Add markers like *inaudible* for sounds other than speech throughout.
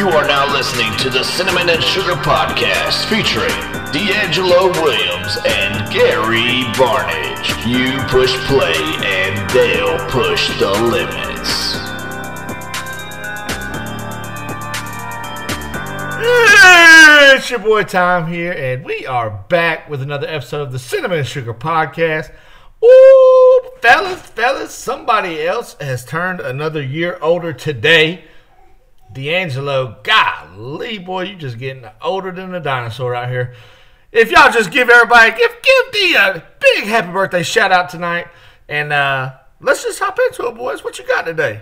You are now listening to the Cinnamon and Sugar Podcast featuring DeAngelo Williams and Gary Barnidge. You push play and they'll push the limits. It's your boy Tom here, and we are back with another episode of the Cinnamon and Sugar Podcast. Ooh, fellas, fellas, somebody else has turned another year older today. DeAngelo, golly, boy, you just getting older than a dinosaur out here. If y'all just give everybody, give give D a big happy birthday shout out tonight, and uh, let's just hop into it, boys. What you got today?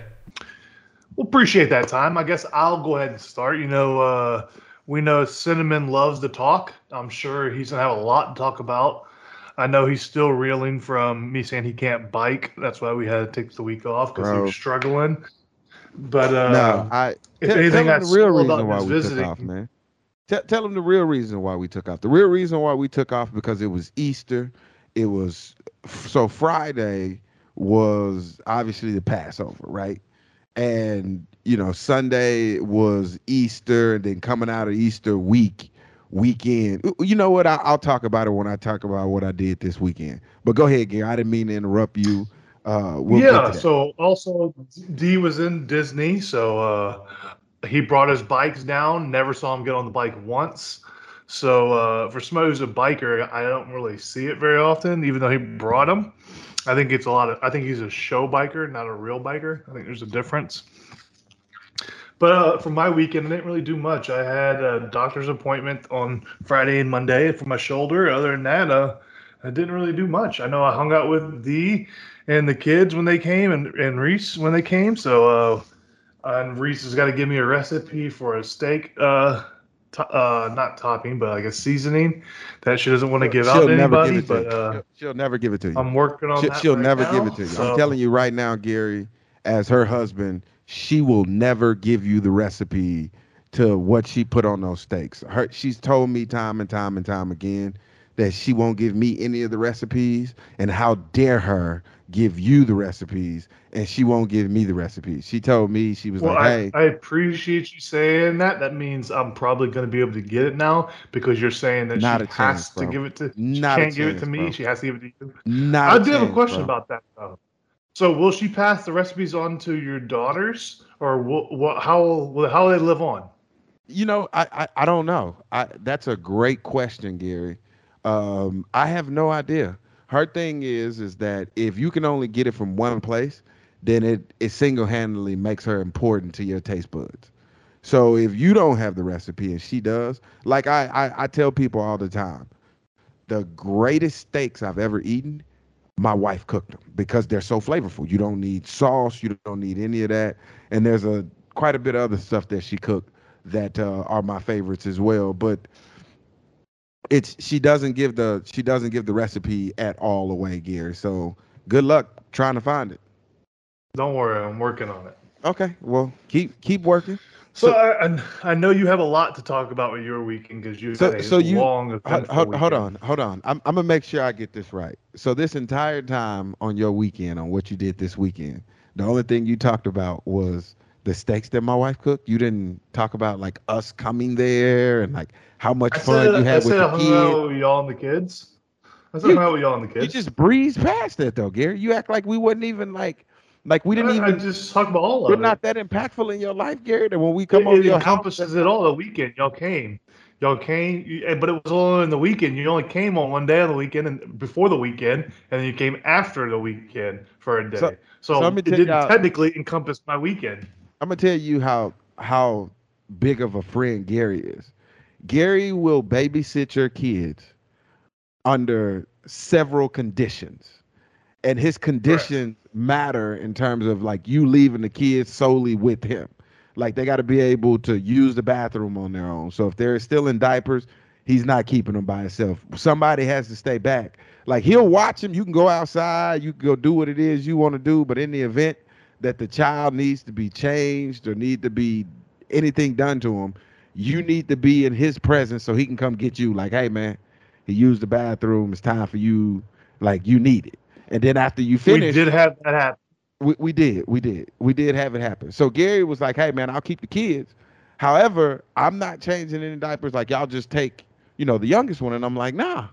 Well, appreciate that time. I guess I'll go ahead and start. You know, uh, we know Cinnamon loves to talk. I'm sure he's gonna have a lot to talk about. I know he's still reeling from me saying he can't bike. That's why we had to take the week off because he was struggling. But uh, no, I if tell, anything, tell I him the real reason why we visiting- took off, man. Tell, tell him the real reason why we took off. The real reason why we took off because it was Easter. It was so Friday was obviously the Passover, right? And you know Sunday was Easter, and then coming out of Easter week weekend. You know what? I, I'll talk about it when I talk about what I did this weekend. But go ahead, Gary. I didn't mean to interrupt you. Uh, we'll yeah. So also D was in Disney, so uh, he brought his bikes down. Never saw him get on the bike once. So uh, for somebody who's a biker, I don't really see it very often, even though he brought them. I think it's a lot of. I think he's a show biker, not a real biker. I think there's a difference. But uh, for my weekend, I didn't really do much. I had a doctor's appointment on Friday and Monday for my shoulder. Other than that, uh, I didn't really do much. I know I hung out with Dee and the kids when they came, and, and Reese when they came. So, uh, and Reese has got to give me a recipe for a steak, uh, to, uh, not topping, but like a seasoning that she doesn't want to give out she'll to never anybody. give it to But you. uh, She'll- she'll never give it to you. I'm working on She, that. she'll right never now, give it to you. so- I'm telling you right now, Gary, as her husband, she will never give you the recipe to what she put on those steaks. Her, she's told me time and time and time again that she won't give me any of the recipes, and how dare her give you the recipes, and she won't give me the recipes. She told me she was Well, like, I, "Hey, I appreciate you saying that. That means I'm probably going to be able to get it now because you're saying that Not she a chance, has to bro. give it to. Not can't give it to me. bro. She has to give it to you. not." I do have a question bro." about that though. So will she pass the recipes on to your daughters, or what? what how will how will they live on? You know, I, I I don't know. I that's a great question, Gary. Um, I have no idea. Her thing is is that if you can only get it from one place, then it it single handedly makes her important to your taste buds. So if you don't have the recipe and she does, like I I, I tell people all the time, the greatest steaks I've ever eaten, my wife cooked them because they're so flavorful. You don't need sauce, you don't need any of that, and there's a quite a bit of other stuff that she cooked that uh, are my favorites as well. But it's she doesn't give the she doesn't give the recipe at all away, Gary. So good luck trying to find it. Don't worry, I'm working on it. Okay, well keep keep working. So, So- I, I know you have a lot to talk about with your weekend because you So- had a so you- long. Hold, hold, hold on, hold on. I'm I'm gonna make sure I get this right. So this entire time on your weekend, on what you did this weekend, the only thing you talked about was the steaks that my wife cooked. You didn't talk about like us coming there and like how much I fun said, you I had with said the I kids. y'all and the kids. I said I you, out with y'all and the kids. You just breezed past that though, Gary. You act like we wasn't even like like we didn't I, I even just talk about all we're of it. not that impactful in your life, Gary. That when we come it, over it your house, encompasses it all. The weekend y'all came, y'all came, you- eh, but it was all in the weekend. You only came on one day of the weekend and before the weekend, and then you came after the weekend for a day. So- So, so it didn't technically encompass my weekend. I'm gonna tell you how how big of a friend Gary is. Gary will babysit your kids under several conditions. And his conditions matter in terms of like you leaving the kids solely with him. Like they got to be able to use the bathroom on their own. So if they're still in diapers, he's not keeping them by himself. Somebody has to stay back. Like he'll watch him. You can go outside, you can go do what it is you want to do, but in the event that the child needs to be changed or need to be anything done to him, you need to be in his presence so he can come get you. Like, hey man, he used the bathroom. It's time for you. Like you need it. And then after you finish, we did have that happen. we, we did, we did, we did have it happen. So Gary was like, "Hey man, I'll keep the kids. However, I'm not changing any diapers. Like y'all just take, you know, the youngest one, and I'm like, nah,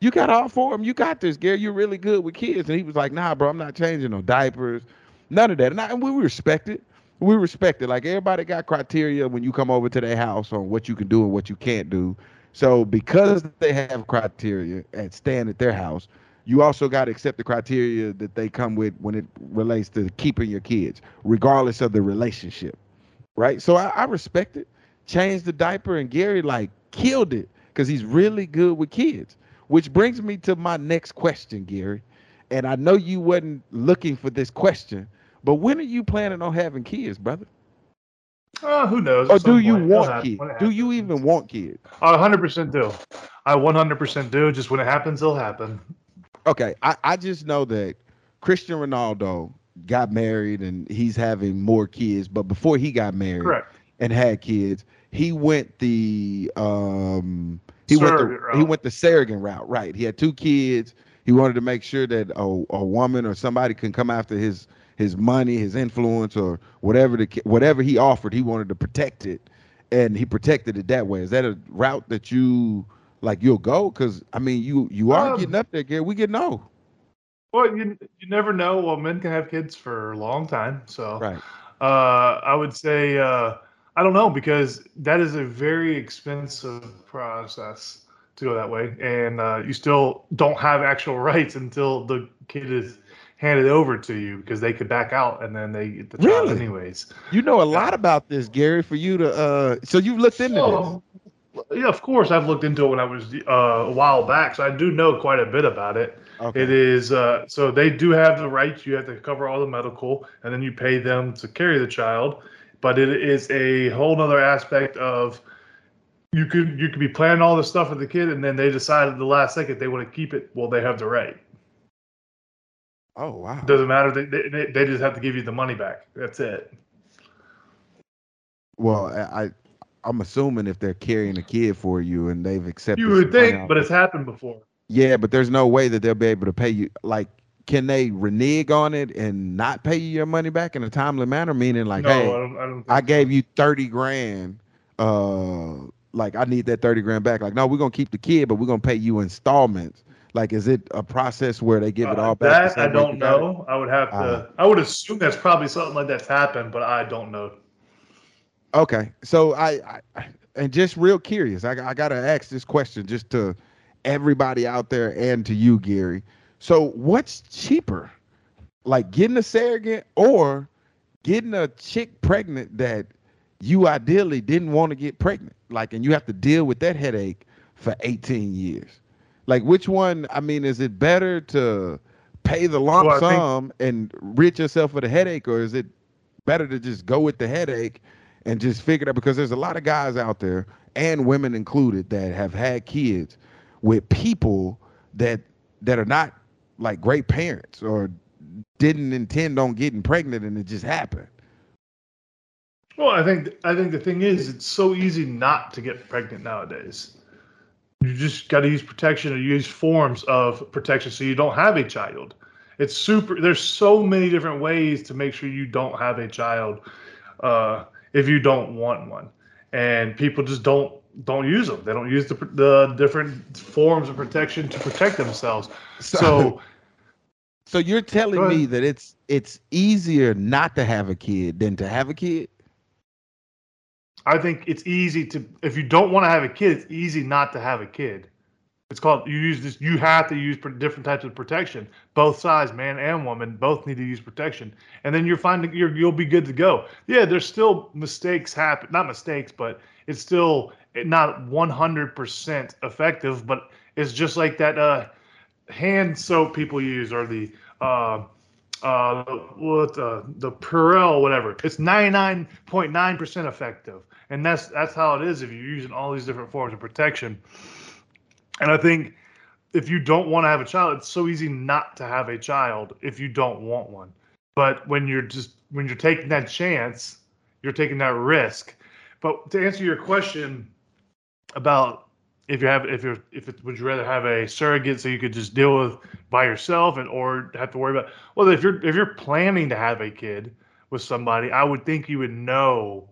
you got all four of them. You got this, Gary. You're really good with kids. And he was like, nah, bro, I'm not changing no diapers, none of that. And, I, and we respect it. We respect it. Like everybody got criteria when you come over to their house on what you can do and what you can't do. So because they have criteria at staying at their house, you also got to accept the criteria that they come with when it relates to keeping your kids, regardless of the relationship. Right. So I, I respect it. Changed the diaper, and Gary like killed it because he's really good with kids. Which brings me to my next question, Gary. And I know you wasn't looking for this question, but when are you planning on having kids, brother? Uh, who knows? Or do you point. Want kids? Do you even want kids? I 100% do. I 100% do. Just when it happens, it'll happen. Okay, I, I just know that Cristiano Ronaldo got married and he's having more kids, but before he got married Correct. and had kids, he went the um he went the he route. went the surrogate route, right? He had two kids. He wanted to make sure that a, a woman or somebody can come after his his money, his influence, or whatever the whatever he offered. He wanted to protect it, and he protected it that way. Is that a route that you like? You'll go because I mean, you you are Um, getting up there, Gary. We get no Well, you you never know. Well, men can have kids for a long time. So, right. uh, I would say uh, I don't know because that is a very expensive process to go that way, and uh, you still don't have actual *laughs* rights until the kid is handed over to you because they could back out and then they get the child Really? anyways. You know a lot about this, Gary. For you to uh, so you've looked into this. Oh, yeah, of course. I've looked into it when I was uh, a while back, so I do know quite a bit about it. Okay. It is uh, so they do have the rights. You have to cover all the medical, and then you pay them to carry the child. But it is a whole nother aspect of you could you could be planning all this stuff with the kid, and then they decide at the last second they want to keep it. Well, they have the right. Oh wow. Doesn't matter. They, they, they- just have to give you the money back. That's it. Well, I, I I'm assuming if they're carrying a kid for you and they've accepted, You would think, but it's happened before. yeah, but there's no way that they'll be able to pay you. Like, can they renege on it and not pay you your money back in a timely manner? Meaning, like, no, I hey, don't. I don't. I so. gave you thirty grand. Uh, like I need that thirty grand back. Like, no, we're gonna keep the kid, but we're gonna pay you installments. Like, is it a process where they give it Uh, all back? That I same way you don't know. I would have to. Uh, I would assume that's probably something like that's happened, but I don't know. Okay, so I, I and just real curious, I, I gotta ask this question just to everybody out there and to you, Gary. So, what's cheaper, like getting a surrogate or getting a chick pregnant that you ideally didn't want to get pregnant, like, and you have to deal with that headache for 18 years? Like, which one? I mean, is it better to pay the lump Well, I think- sum and rid yourself of the headache, or is it better to just go with the headache and just figure it out because there's a lot of guys out there and women included that have had kids with people that that are not like great parents or didn't intend on getting pregnant and it just happened. Well, I think I think the thing is, it's so easy not to get pregnant nowadays. You just got to use protection or use forms of protection so you don't have a child. It's super. There's so many different ways to make sure you don't have a child uh, if you don't want one, and people just don't don't use them. They don't use the the different forms of protection to protect themselves. So so *laughs* you're telling me that it's it's easier not to have a kid than to have a kid? I think it's easy to if you don't want to have a kid, it's easy not to have a kid. It's called you use this. You have to use different types of protection. Both sides, man and woman, both need to use protection, and then you're finding you're, you'll be good to go. Yeah, there's still mistakes happen, not mistakes, but it's still not 100% effective. But it's just like that uh, hand soap people use or the uh, uh, what uh, the Purell, whatever. It's 99.9% effective, and that's that's how it is if you're using all these different forms of protection. And I think if you don't want to have a child, it's so easy not to have a child if you don't want one. But when you're just when you're taking that chance, you're taking that risk. But to answer your question about if you have if you're if it, would you rather have a surrogate so you could just deal with by yourself and or have to worry about well if you're if you're planning to have a kid with somebody, I would think you would know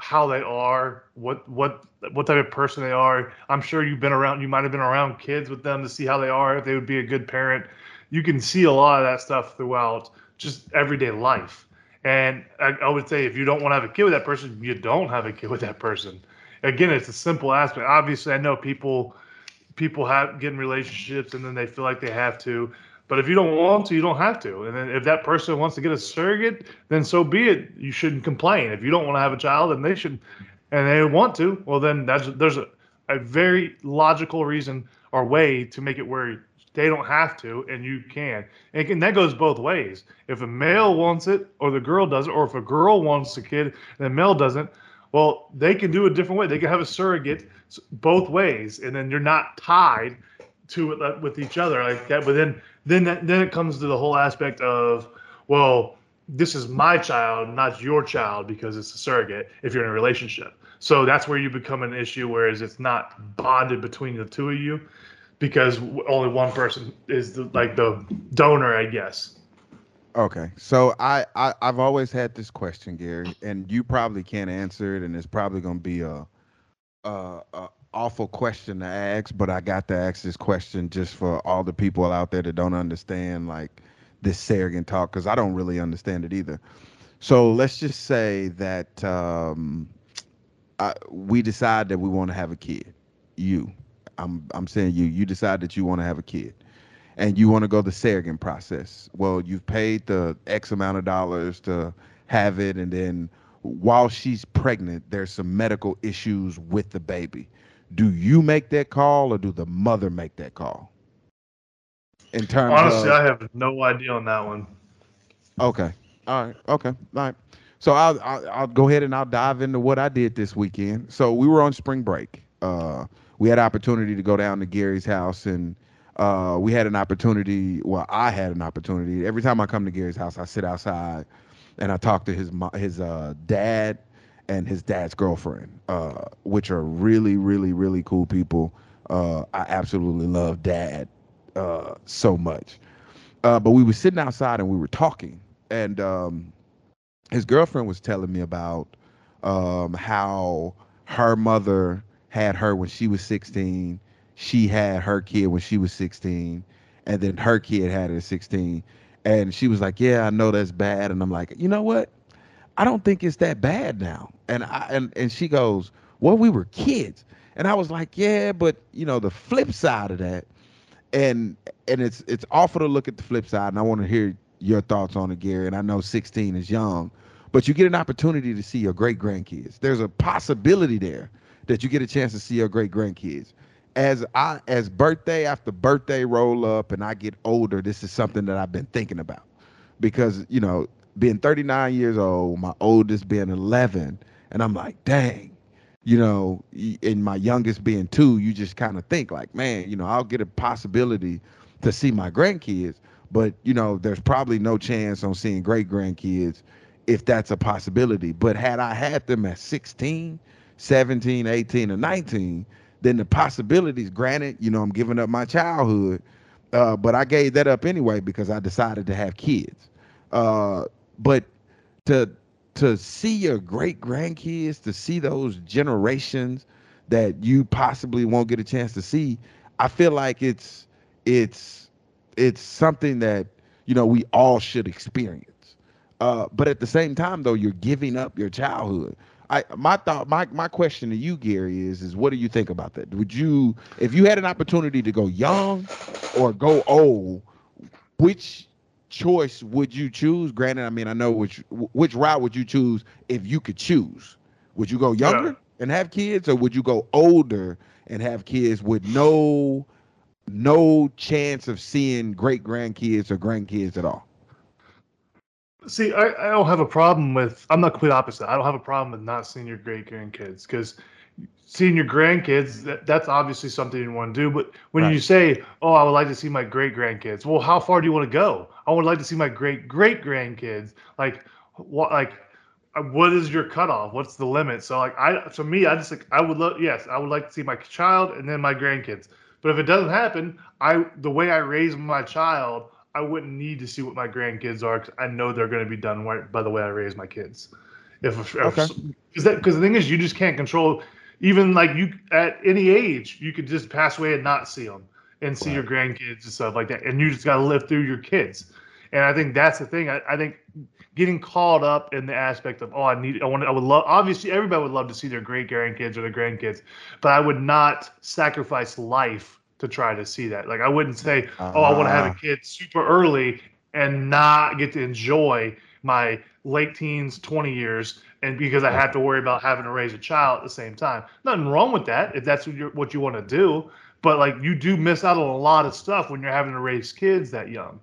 how they are, what what what type of person they are. I'm sure you've been around. You might have been around kids with them to see how they are. If they would be a good parent, you can see a lot of that stuff throughout just everyday life. And I, I would say if you don't want to have a kid with that person, you don't have a kid with that person. Again, it's a simple aspect. Obviously, I know people people have get in relationships and then they feel like they have to. But if you don't want to, you don't have to. And then if that person wants to get a surrogate, then so be it. You shouldn't complain. If you don't want to have a child, and they should, and they want to, well then that's there's a, a very logical reason or way to make it where they don't have to and you can. And, and that goes both ways. If a male wants it or the girl does it, or if a girl wants a kid and the male doesn't, well, they can do a different way. They can have a surrogate both ways, and then you're not tied to it uh, with each other like that. But then then that, then it comes to the whole aspect of well this is my child not your child because it's a surrogate if you're in a relationship so that's where you become an issue whereas it's not bonded between the two of you because only one person is the, like the donor i guess Okay, so I, I I've always had this question, Gary, and you probably can't answer it, and it's probably gonna be a, a, a awful question to ask, but I got to ask this question just for all the people out there that don't understand like this surrogate talk because I don't really understand it either. So let's just say that um, I, we decide that we want to have a kid. You, I'm I'm saying you. You decide that you want to have a kid, and you want to go the surrogate process. Well, you've paid the X amount of dollars to have it, and then while she's pregnant, there's some medical issues with the baby do you make that call or do the mother make that call? In terms honestly, of, I have no idea on that one. Okay. All right. Okay. All right. So I'll, I'll, I'll go ahead and I'll dive into what I did this weekend. So we were on spring break. Uh, we had opportunity to go down to Gary's house and uh, we had an opportunity. Well, I had an opportunity. Every time I come to Gary's house, I sit outside and I talk to his his uh, dad and his dad's girlfriend, uh, which are really, really, really cool people. Uh, I absolutely love dad uh, so much. Uh, but we were sitting outside and we were talking, and um, his girlfriend was telling me about um, how her mother had her when she was 16. She had her kid when she was 16, and then her kid had her at 16. And she was like, "Yeah, I know that's bad." And I'm like, "You know what? I don't think it's that bad now. And I and and she goes, Well, we were kids. And I was like, Yeah, but you know, the flip side of that, and and it's it's awful to look at the flip side, and I want to hear your thoughts on it, Gary. And I know 16 is young, but you get an opportunity to see your great grandkids. There's a possibility there that you get a chance to see your great grandkids. As I as birthday after birthday roll up and I get older, this is something that I've been thinking about. Because, you know, being 39 years old, my oldest being 11, and I'm like, dang, you know, and my youngest being two, you just kind of think like, man, you know, I'll get a possibility to see my grandkids, but you know, there's probably no chance on seeing great grandkids if that's a possibility. But had I had them at 16, 17, 18, or 19, then the possibilities, granted, you know, I'm giving up my childhood, uh, but I gave that up anyway because I decided to have kids. Uh, but to to see your great grandkids, to see those generations that you possibly won't get a chance to see, I feel like it's it's it's something that you know we all should experience. Uh, but at the same time, though, you're giving up your childhood. I my thought my my question to you, Gary, is is what do you think about that? Would you, if you had an opportunity to go young or go old, which choice would you choose? Granted, I mean, I know which which route would you choose if you could choose? Would you go younger yeah. and have kids, or would you go older and have kids with no no chance of seeing great grandkids or grandkids at all? See, I, I don't have a problem with. I'm not complete opposite. I don't have a problem with not seeing your great grandkids because seeing your grandkids that, that's obviously something you want to do but when right. you say oh i would like to see my great grandkids well how far do you want to go i would like to see my great great grandkids like what like uh, what is your cutoff what's the limit so like i to me i just like i would love yes i would like to see my child and then my grandkids but if it doesn't happen i the way i raise my child i wouldn't need to see what my grandkids are because i know they're going to be done right by the way i raise my kids If, Okay. because that because the thing is, you just can't control. Even like you at any age, you could just pass away and not see them and see your grandkids and stuff like that, and you just got to live through your kids. And I think that's the thing. I, I think getting caught up in the aspect of oh, I need, I want, I would love. Obviously, everybody would love to see their great grandkids or their grandkids, but I would not sacrifice life to try to see that. Like I wouldn't say, oh, I want to have a Ah. kid super early and not get to enjoy my late teens, 20 years, and because I have to worry about having to raise a child at the same time. Nothing wrong with that if that's what, you're, what you want to do. But like you do miss out on a lot of stuff when you're having to raise kids that young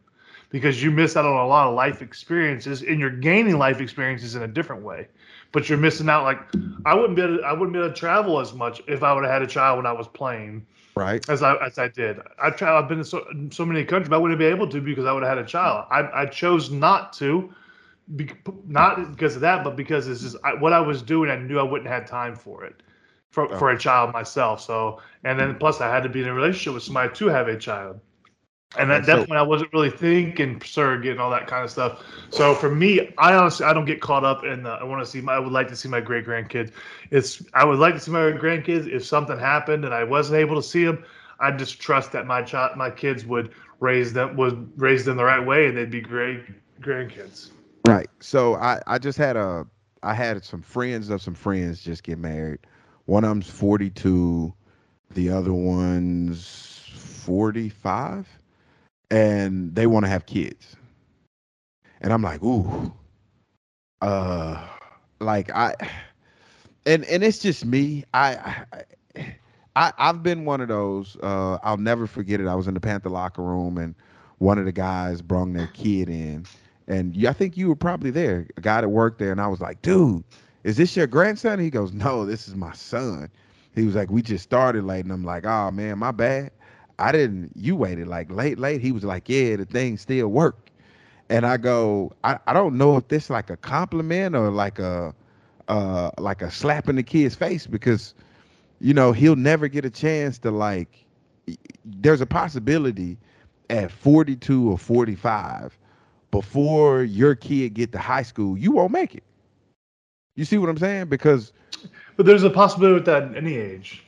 because you miss out on a lot of life experiences and you're gaining life experiences in a different way. But you're missing out. Like I wouldn't be able to, I wouldn't be able to travel as much if I would have had a child when I was playing Right. as I as I did. I tried. I've been in so, so many countries, but I wouldn't be able to because I would have had a child. I, I chose not to, be, not because of that, but because it's just I, what I was doing. I knew I wouldn't have time for it, for for a child myself. So and then plus I had to be in a relationship with somebody to have a child. And at that point, I wasn't really thinking surrogate and all that kind of stuff. So for me, I honestly, I don't get caught up in the. I want to see my. I would like to see my great grandkids. It's. I would like to see my grandkids. If something happened and I wasn't able to see them, I just trust that my child, my kids would raise them, would raise them the right way, and they'd be great grandkids. Right. So I I just had a I had some friends of some friends just get married. One of them's 42, the other one's 45, and they want to have kids. And I'm like, ooh, uh, like I, and and it's just me. I, I, I I've been one of those. Uh, I'll never forget it. I was in the Panther locker room, and one of the guys brought their kid in, and I think you were probably there. A guy that worked there, and I was like, dude, is this your grandson? He goes, no, this is my son. He was like, we just started late, and I'm like, oh man, my bad. I didn't. You waited like late, late. He was like, yeah, the thing still work. And I go, I, I don't know if this like a compliment or like a uh like a slap in the kid's face because you know he'll never get a chance to like there's a possibility at 42 or 45 before your kid get to high school you won't make it you see what i'm saying because But there's a possibility with that at any age.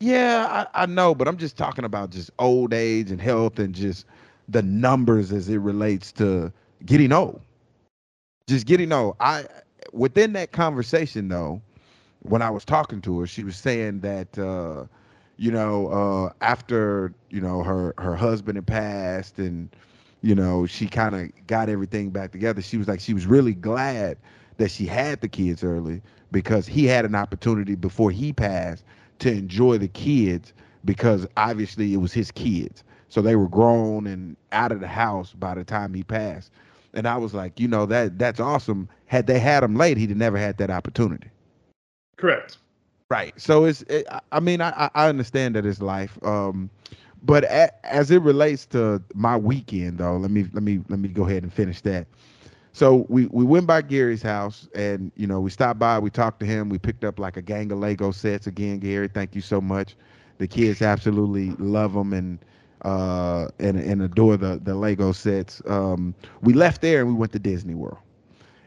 Yeah I, I know but i'm just talking about just old age and health and just the numbers as it relates to getting old. Just getting old. I within that conversation though when i was talking to her she was saying that uh you know uh after you know her her husband had passed and you know she kind of got everything back together she was like she was really glad that she had the kids early because he had an opportunity before he passed to enjoy the kids because obviously it was his kids so they were grown and out of the house by the time he passed and i was like you know that that's awesome had they had him late he'd never had that opportunity Correct. Right. So it's. It, I- mean, I I- I understand that it's life. Um, but a, as it relates to my weekend, though, let me let me let me go ahead and finish that. So we we went by Gary's house, and you know we stopped by, we talked to him, we picked up like a gang of Lego sets. Again, Gary, thank you so much. The kids absolutely love them and uh and and adore the the Lego sets. Um, we left there and we went to Disney World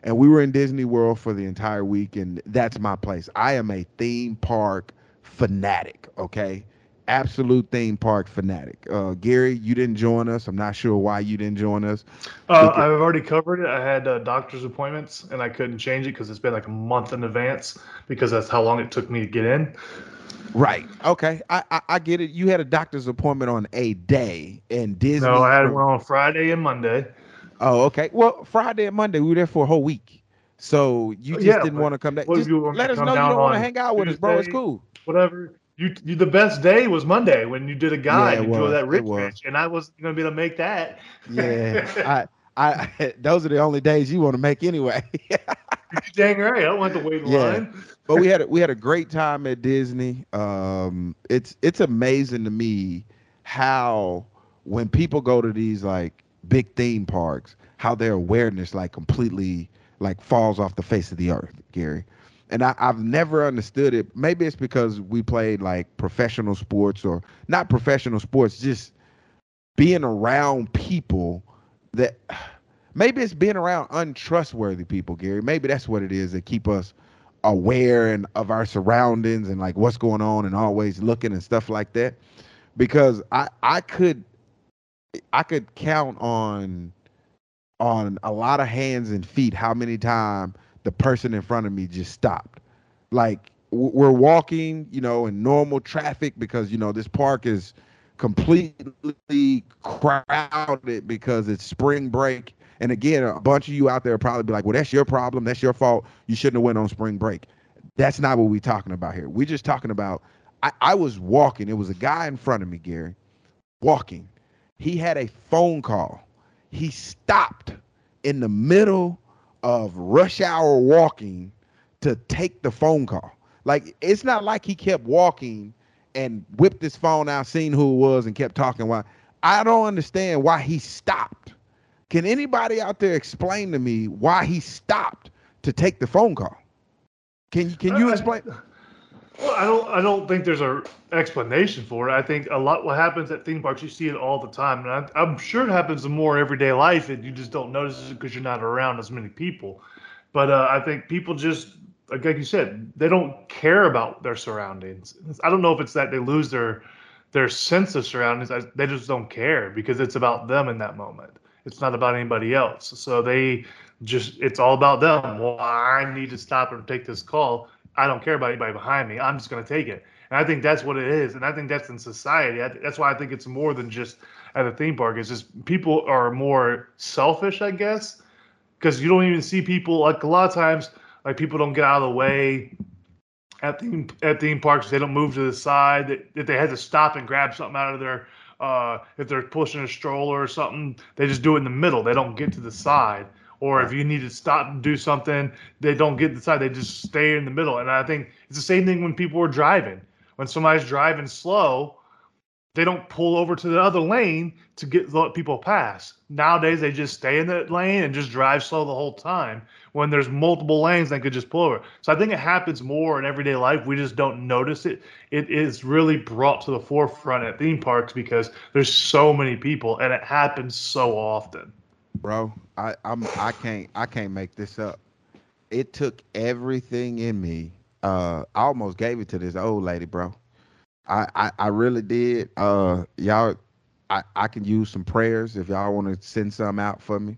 and we were in Disney World for the entire week, and that's my place. I am a theme park fanatic. Okay, absolute theme park fanatic. Uh, Gary, you didn't join us. I'm not sure why you didn't join us. Uh, Okay. I've already covered it. I had uh, doctor's appointments, and I couldn't change it because it's been like a month in advance because that's how long it took me to get in. Right. Okay. I I, I get it. You had a doctor's appointment on a day, and Disney. No, I had one on Friday and Monday. Oh, okay. Well, Friday and Monday we were there for a whole week, so you just Yeah, didn't want to come back. Just let us know you don't want to hang out with us, bro. It's cool. Whatever. You, you the best day was Monday when you did a guy Yeah, it and was, that rich bitch, and I wasn't gonna be able to make that. Yeah, *laughs* I, I, *laughs* those are the only days you want to make anyway. *laughs* You're dang right. I don't want to wait in Yeah. line. but we had a, we had a great time at Disney. Um, it's it's amazing to me how when people go to these like big theme parks, how their awareness like completely like falls off the face of the earth, Gary. And I, I've never understood it. Maybe it's because we played like professional sports or not professional sports, just being around people that *sighs* maybe it's being around untrustworthy people, Gary. Maybe that's what it is that keep us aware and of our surroundings and like what's going on and always looking and stuff like that. Because I I could I could count on on a lot of hands and feet how many times the person in front of me just stopped. Like we're walking, you know, in normal traffic because you know this park is completely crowded because it's spring break. And again, a bunch of you out there probably be like, "Well, that's your problem. That's your fault. You shouldn't have went on spring break." That's not what we're talking about here. We're just talking about. I, I was walking. It was a guy in front of me, Gary, walking. He had a phone call. He stopped in the middle of rush hour walking to take the phone call. Like it's not like he kept walking and whipped his phone out, seen who it was, and kept talking. Why? I don't understand why he stopped. Can anybody out there explain to me why he stopped to take the phone call? Can you can you explain? Well, I don't. I don't think there's a explanation for it. I think a lot what happens at theme parks, you see it all the time, and I, am sure it happens in more everyday life, and you just don't notice it because you're not around as many people. But uh, I think people just like, like you said, they don't care about their surroundings. I don't know if it's that they lose their their sense of surroundings. They just don't care because it's about them in that moment. It's not about anybody else. So they just it's all about them. Well, I need to stop and take this call. I don't care about anybody behind me. I'm just going to take it. And I think that's what it is. And I think that's in society. I, that's why I think it's more than just at a theme park. It's just people are more selfish, I guess, because you don't even see people like a lot of times like people don't get out of the way at theme at theme parks. They don't move to the side. That, that they had to stop and grab something out of their uh, if they're pushing a stroller or something, they just do it in the middle. They don't get to the side. Or if you need to stop and do something, they don't get the side. They just stay in the middle. And I think it's the same thing when people are driving. When somebody's driving slow, they don't pull over to the other lane to get let people pass. Nowadays, they just stay in that lane and just drive slow the whole time. When there's multiple lanes, they could just pull over. So I think it happens more in everyday life. We just don't notice it. It is really brought to the forefront at theme parks because there's so many people and it happens so often. Bro, I I'm I can't I can't make this up. It took everything in me. Uh, I almost gave it to this old lady, bro I, I, I really did. Uh, y'all, I, I can use some prayers if y'all want to send some out for me,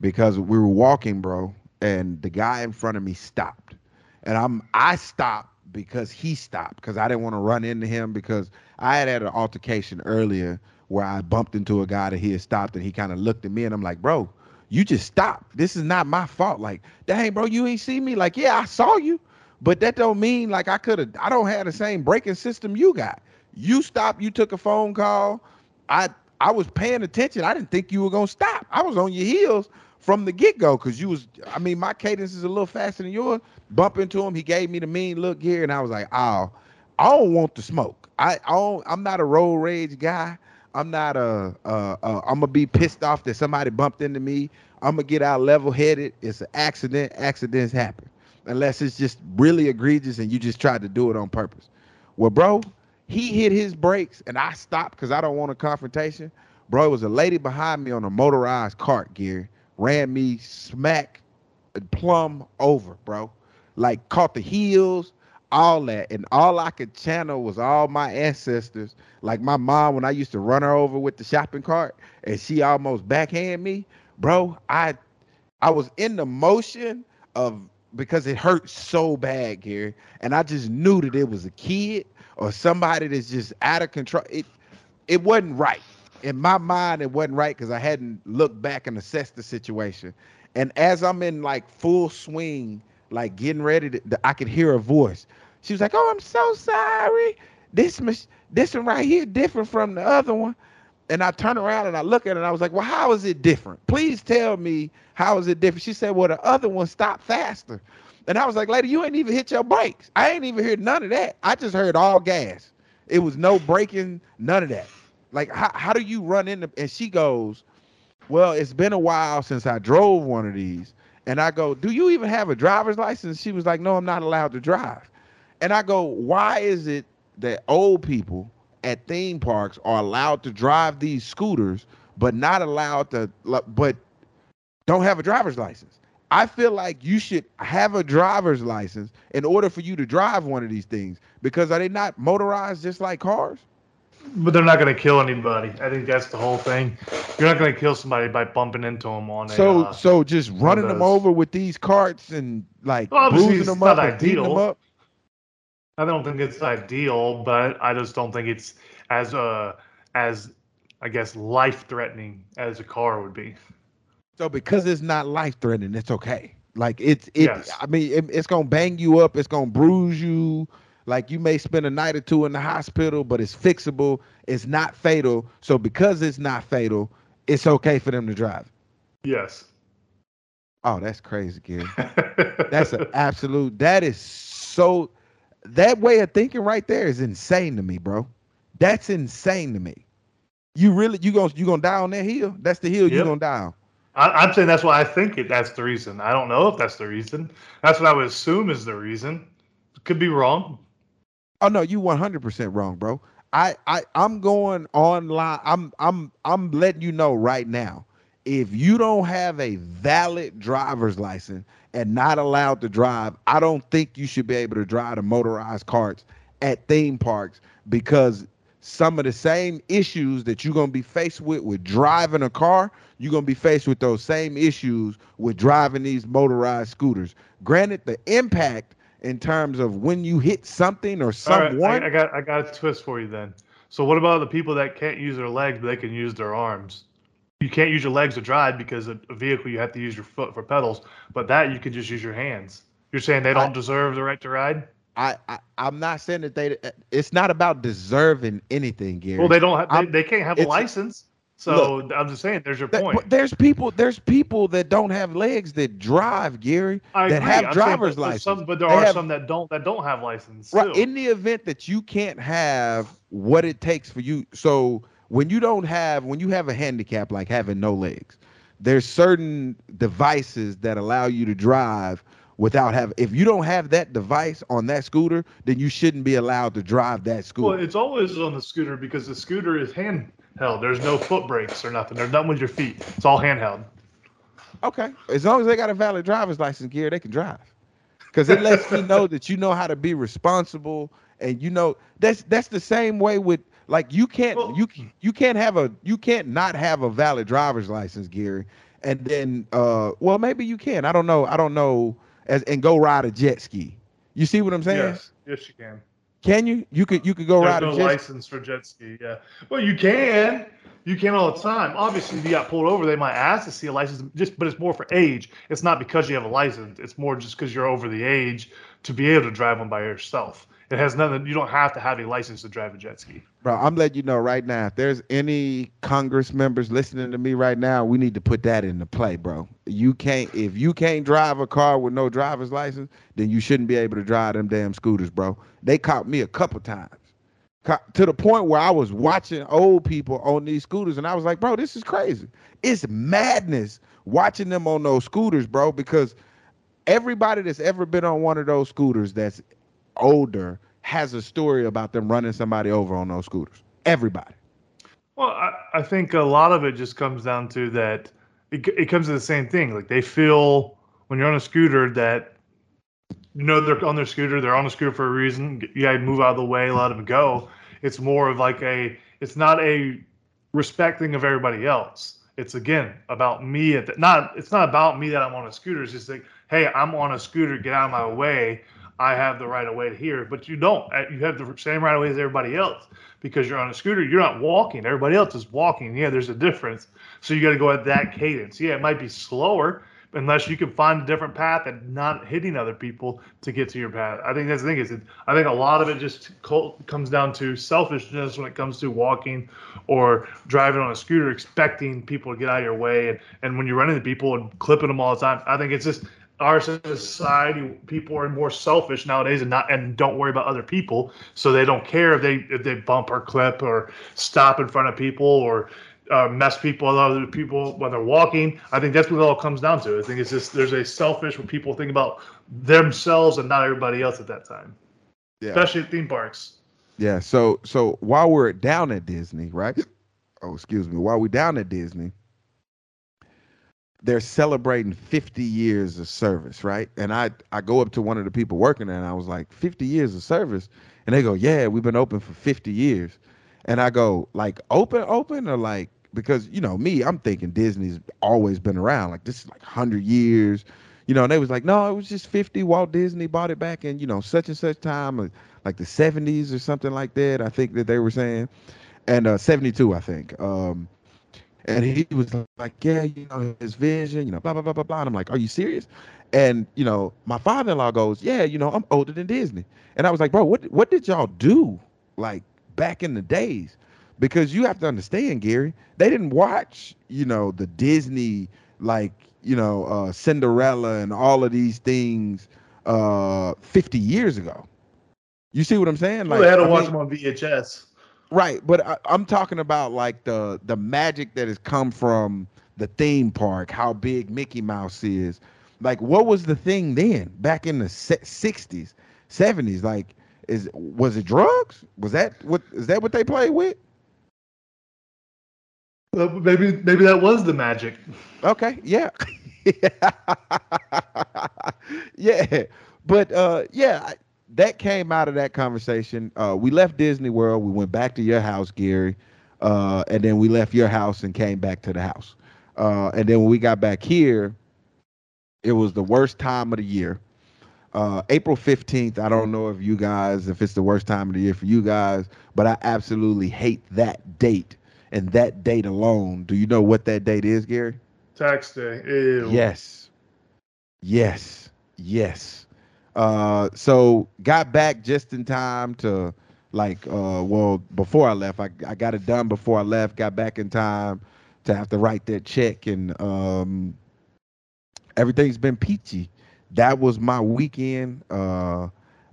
because we were walking, bro, and the guy in front of me stopped, and I'm I stopped because he stopped because I didn't want to run into him because I had had an altercation earlier where I bumped into a guy that he had stopped and he kind of looked at me and I'm like, bro, you just stopped. This is not my fault. Like, dang, bro, you ain't see me. Like, yeah, I saw you. But that don't mean like I could have. I don't have the same braking system you got. You stopped. You took a phone call. I I was paying attention. I didn't think you were gonna stop. I was on your heels from the get go because you was. I mean, my cadence is a little faster than yours. Bump into him. He gave me the mean look here, and I was like, oh, I don't want the smoke. I, I don't. I'm not a road rage guy. I'm not a. a, a I'm gonna be pissed off that somebody bumped into me. I'm gonna get out level headed. It's an accident. Accidents happen unless it's just really egregious and you just tried to do it on purpose. Well, bro, he hit his brakes and I stopped because I don't want a confrontation. Bro, it was a lady behind me on a motorized cart gear, ran me smack and plumb over, bro. Like caught the heels, all that. And all I could channel was all my ancestors. Like my mom, when I used to run her over with the shopping cart and she almost backhand me, bro. I I was in the motion of because it hurt so bad, Gary. And I just knew that it was a kid or somebody that's just out of control. It it wasn't right. In my mind, it wasn't right because I hadn't looked back and assessed the situation. And as I'm in like full swing, like getting ready to, I could hear a voice. She was like, "Oh, I'm so sorry. This this one right here different from the other one." And I turn around and I look at it and I was like, well, how is it different? Please tell me how is it different? She said, well, the other one stopped faster. And I was like, lady, you ain't even hit your brakes. I ain't even heard none of that. I just heard all gas. It was no braking, none of that. Like, how, how do you run into and she goes, Well, it's been a while since I drove one of these. And I go, Do you even have a driver's license? She was like, No, I'm not allowed to drive. And I go, Why is it that old people at theme parks are allowed to drive these scooters, but not allowed to. But don't have a driver's license. I feel like you should have a driver's license in order for you to drive one of these things because are they not motorized just like cars? But they're not going to kill anybody. I think that's the whole thing. You're not going to kill somebody by bumping into them on a. So uh, so just running them over with these carts and like Well, bruising them up not and beating them up. I don't think it's ideal, but I just don't think it's as uh as I guess life threatening as a car would be. So because it's not life threatening, it's okay. Like it's it. Yes. I mean, it, it's gonna bang you up. It's gonna bruise you. Like you may spend a night or two in the hospital, but it's fixable. It's not fatal. So because it's not fatal, it's okay for them to drive. Yes. Oh, that's crazy, Gary. *laughs* That's an absolute. That is so. That way of thinking right there is insane to me, bro. That's insane to me. You really you gonna you gonna die on that hill? That's the hill you Yep. gonna die on. I, I'm saying that's why I think it. That's the reason. I don't know if that's the reason. That's what I would assume is the reason. Could be wrong. Oh no, you 100% wrong, bro. I I I'm going online. I'm I'm I'm letting you know right now. If you don't have a valid driver's license and not allowed to drive, I don't think you should be able to drive the motorized carts at theme parks because some of the same issues that you're going to be faced with with driving a car, you're going to be faced with those same issues with driving these motorized scooters. Granted, the impact in terms of when you hit something or All right, someone, I, I got I got a twist for you then. So what about the people that can't use their legs but they can use their arms? You can't use your legs to drive because a, a vehicle you have to use your foot for pedals, but that you can just use your hands. You're saying they don't I- deserve the right to ride? I, I I'm not saying that they. It's not about deserving anything, Gary. Well, they don't have. I'm- They, they can't have a license. So I'm just saying, there's your point. but there's people. There's people that don't have legs that drive, Gary. I that agree. have I'm driver's license. Some, but there They are have- some that don't that don't have license. Right. too. In the event that you can't have what it takes for you, so when you don't have, when you have a handicap like having no legs, there's certain devices that allow you to drive without having. If you don't have that device on that scooter, then you shouldn't be allowed to drive that scooter. Well, it's always on the scooter because the scooter is handheld. There's no foot brakes or nothing. They're done with your feet. It's all handheld. Okay. As long as they got a valid driver's license, Gary, they can drive. Because it lets me know *laughs* that you know how to be responsible, and you know that's that's the same way with like you can't Well- you you can't have a you can't not have a valid driver's license, Gary, and then uh well maybe you can I don't know I don't know as and go ride a jet ski. You see what I'm saying? Yes, yes, you can. Can you? You could you could go There's ride no a jet. license for jet ski. Yeah. Well, you can. You can all the time. Obviously, if you got pulled over, they might ask to see a license. Just, but it's more for age. It's not because you have a license. It's more just because you're over the age to be able to drive one by yourself. It has nothing. You don't have to have a license to drive a jet ski. Bro, I'm letting you know right now. If there's any Congress members listening to me right now, we need to put that into play, bro. You can't if you can't drive a car with no driver's license, then you shouldn't be able to drive them damn scooters, bro. They caught me a couple times. To the point where I was watching old people on these scooters and I was like, bro, this is crazy. It's madness watching them on those scooters, bro, because everybody that's ever been on one of those scooters that's older has a story about them running somebody over on those scooters. Everybody. Well, I, I think a lot of it just comes down to that. It, it comes to the same thing. Like they feel when you're on a scooter that you know they're on their scooter. They're on a scooter for a reason. You gotta move out of the way, let them go. It's more of like a. It's not a respecting of everybody else. It's again about me. At the, not. It's not about me that I'm on a scooter. It's just like, hey, I'm on a scooter. Get out of my way. I have the right of way here, but you don't. Uh, You have the same right of way as everybody else because you're on a scooter. You're not walking. Everybody else is walking. Yeah, there's a difference. So you got to go at that cadence. Yeah, it might be slower unless you can find a different path and not hitting other people to get to your path. I think that's the thing. Is I think a lot of it just comes down to selfishness when it comes to walking or driving on a scooter, expecting people to get out of your way, and, and when you're running into people and clipping them all the time. I think it's just our society people are more selfish nowadays and not and don't worry about other people so they don't care if they if they bump or clip or stop in front of people or uh, mess people with other people when they're walking i think that's what it all comes down to i think it's just there's a selfish when people think about themselves and not everybody else at that time Yeah. especially at theme parks Yeah. So so while we're down at Disney, right? Oh, excuse me. While we're down at Disney, they're celebrating 50 years of service, right? And I I go up to one of the people working there and I was like, 50 years of service? And they go, Yeah, we've been open for 50 years. And I go, like open, open, or like because you know me, I'm thinking Disney's always been around. Like this is like 100 years. You know, and they was like, no, it was just 50. Walt Disney bought it back in, you know, such and such time, uh, like the 70s or something like that. I think that they were saying, and uh, 72, I think. Um, and he was like, yeah, you know, his vision, you know, blah blah blah blah blah. And I'm like, are you serious? And you know, my father-in-law goes, yeah, you know, I'm older than Disney. And I was like, bro, what what did y'all do like back in the days? Because you have to understand, Gary, they didn't watch, you know, the Disney like you know, uh, Cinderella and all of these things uh, 50 years ago. You see what I'm saying? Like, well, they had to I watch mean, them on VHS. Right, but I, am talking about like the the magic that has come from the theme park, how big Mickey Mouse is. Like, what was the thing then, back in the 60s, 70s? Like, is was it drugs? Was that what is that what they played with? Well, maybe maybe that was the magic. Okay, yeah. *laughs* yeah. But uh yeah, that came out of that conversation. Uh we left Disney World, we went back to your house, Gary. Uh and then we left your house and came back to the house. Uh and then when we got back here, it was the worst time of the year. Uh, April 15th, I don't know if you guys, if it's the worst time of the year for you guys, but I absolutely hate that date and that date alone. Do you know what that date is, Gary? Tax day. Ew. Yes. Yes. Yes. Uh, so got back just in time to like uh well before I left. I, I got it done before I left, got back in time to have to write that check and um everything's been peachy. That was my weekend. Uh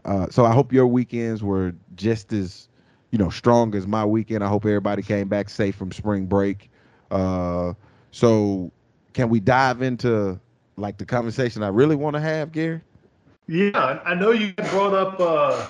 uh so I hope your weekends were just as you know, strong as my weekend. I hope everybody came back safe from spring break. Uh, so, can we dive into like the conversation I really want to have, Gary? Yeah, I know you brought up uh,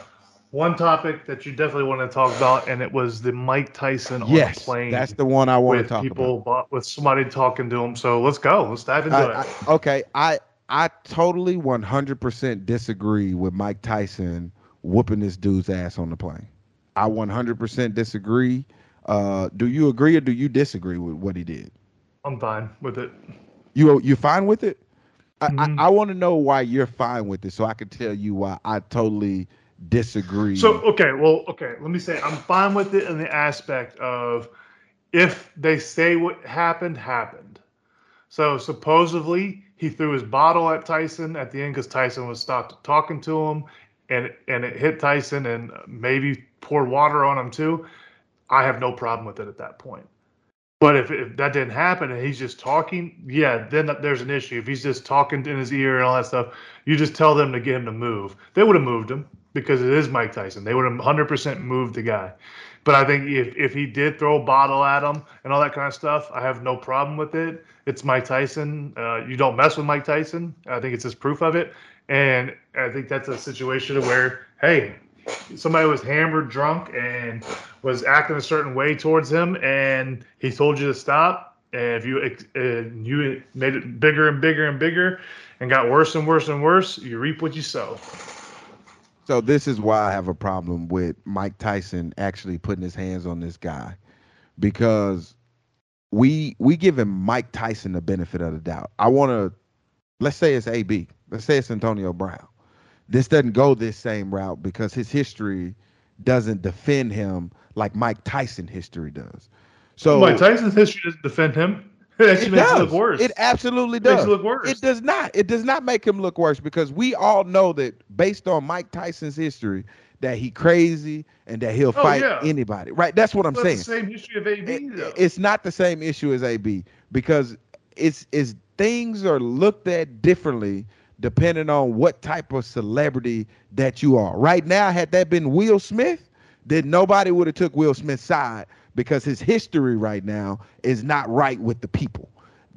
one topic that you definitely want to talk about, and it was the Mike Tyson on yes, the plane. That's the one I want to talk people, about. With somebody talking to him. So let's go. Let's dive into I, it. I, okay, I I totally 100% disagree with Mike Tyson whooping this dude's ass on the plane. I 100% disagree. Uh, do you agree or do you disagree with what he did? I'm fine with it. You you fine with it? Mm-hmm. I, I, want to know why you're fine with it, so I can tell you why I totally disagree. So okay, well, okay, let me say I'm fine with it in the aspect of if they say what happened happened. So supposedly he threw his bottle at Tyson at the end because Tyson was stopped talking to him, and and it hit Tyson and maybe poured water on him too. I have no problem with it at that point. But if, if that didn't happen and he's just talking, yeah, then there's an issue. If he's just talking in his ear and all that stuff, you just tell them to get him to move. They would have moved him because it is Mike Tyson. They would have 100% moved the guy. But I think if, if he did throw a bottle at him and all that kind of stuff, I have no problem with it. It's Mike Tyson. Uh, you don't mess with Mike Tyson. I think it's just proof of it. And I think that's a situation where, hey, somebody was hammered drunk and was acting a certain way towards him, and he told you to stop. And if you uh, you made it bigger and bigger and bigger, and got worse and worse and worse, you reap what you sow. So this is why I have a problem with Mike Tyson actually putting his hands on this guy, because we we him Mike Tyson the benefit of the doubt. I want to let's say it's AB. Let's say it's Antonio Brown. This doesn't go this same route because his history doesn't defend him like Mike Tyson history does. So Mike Tyson's history doesn't defend him. *laughs* It actually it makes does. him look worse. It absolutely does. It makes him look worse. It does not. It does not make him look worse because we all know that based on Mike Tyson's history, that he crazy and that he'll oh, fight yeah. anybody. Right? That's what I'm saying. The same history of AB. It, it's not the same issue as AB because it's it's things are looked at differently depending on what type of celebrity that you are. Right now, had that been Will Smith, then nobody would have took Will Smith's side because his history right now is not right with the people.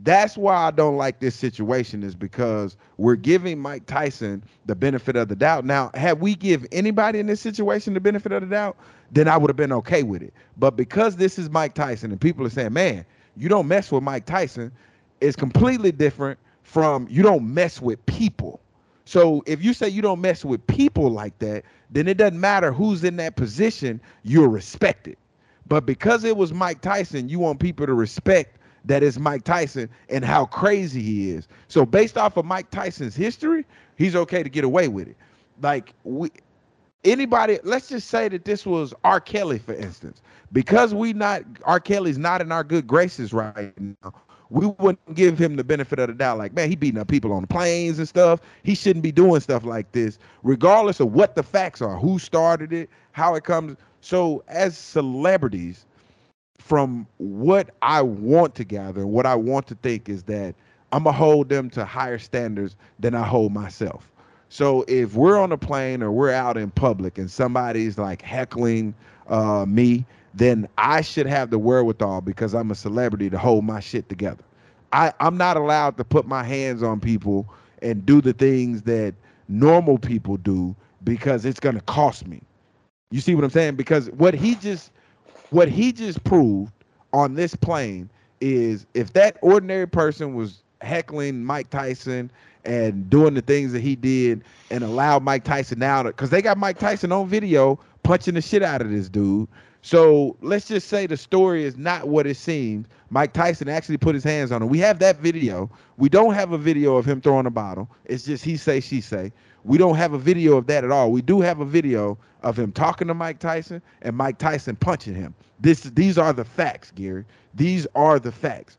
That's why I don't like this situation is because we're giving Mike Tyson the benefit of the doubt. Now, had we give anybody in this situation the benefit of the doubt, then I would have been okay with it. But because this is Mike Tyson and people are saying, "Man, you don't mess with Mike Tyson," it's completely different from you don't mess with people. So if you say you don't mess with people like that, then it doesn't matter who's in that position, you're respected. But because it was Mike Tyson, you want people to respect that it's Mike Tyson and how crazy he is. So based off of Mike Tyson's history, he's okay to get away with it. Like we anybody, let's just say that this was R. Kelly, for instance. Because we not R. Kelly's not in our good graces right now, we wouldn't give him the benefit of the doubt. Like, man, he beating up people on the planes and stuff. He shouldn't be doing stuff like this, regardless of what the facts are, who started it, how it comes. So, as celebrities, from what I want to gather what I want to think is that I'm gonna hold them to higher standards than I hold myself. So if we're on a plane or we're out in public and somebody's like heckling uh, me, then I should have the wherewithal because I'm a celebrity to hold my shit together. I, I'm not allowed to put my hands on people and do the things that normal people do because it's gonna cost me. You see what I'm saying? Because what he just what he just proved on this plane is if that ordinary person was heckling Mike Tyson and doing the things that he did and allowed Mike Tyson out because they got Mike Tyson on video punching the shit out of this dude. So let's just say the story is not what it seems. Mike Tyson actually put his hands on him. We have that video. We don't have a video of him throwing a bottle. It's just he say, she say. We don't have a video of that at all. We do have a video of him talking to Mike Tyson and Mike Tyson punching him. This these are the facts, Gary. These are the facts.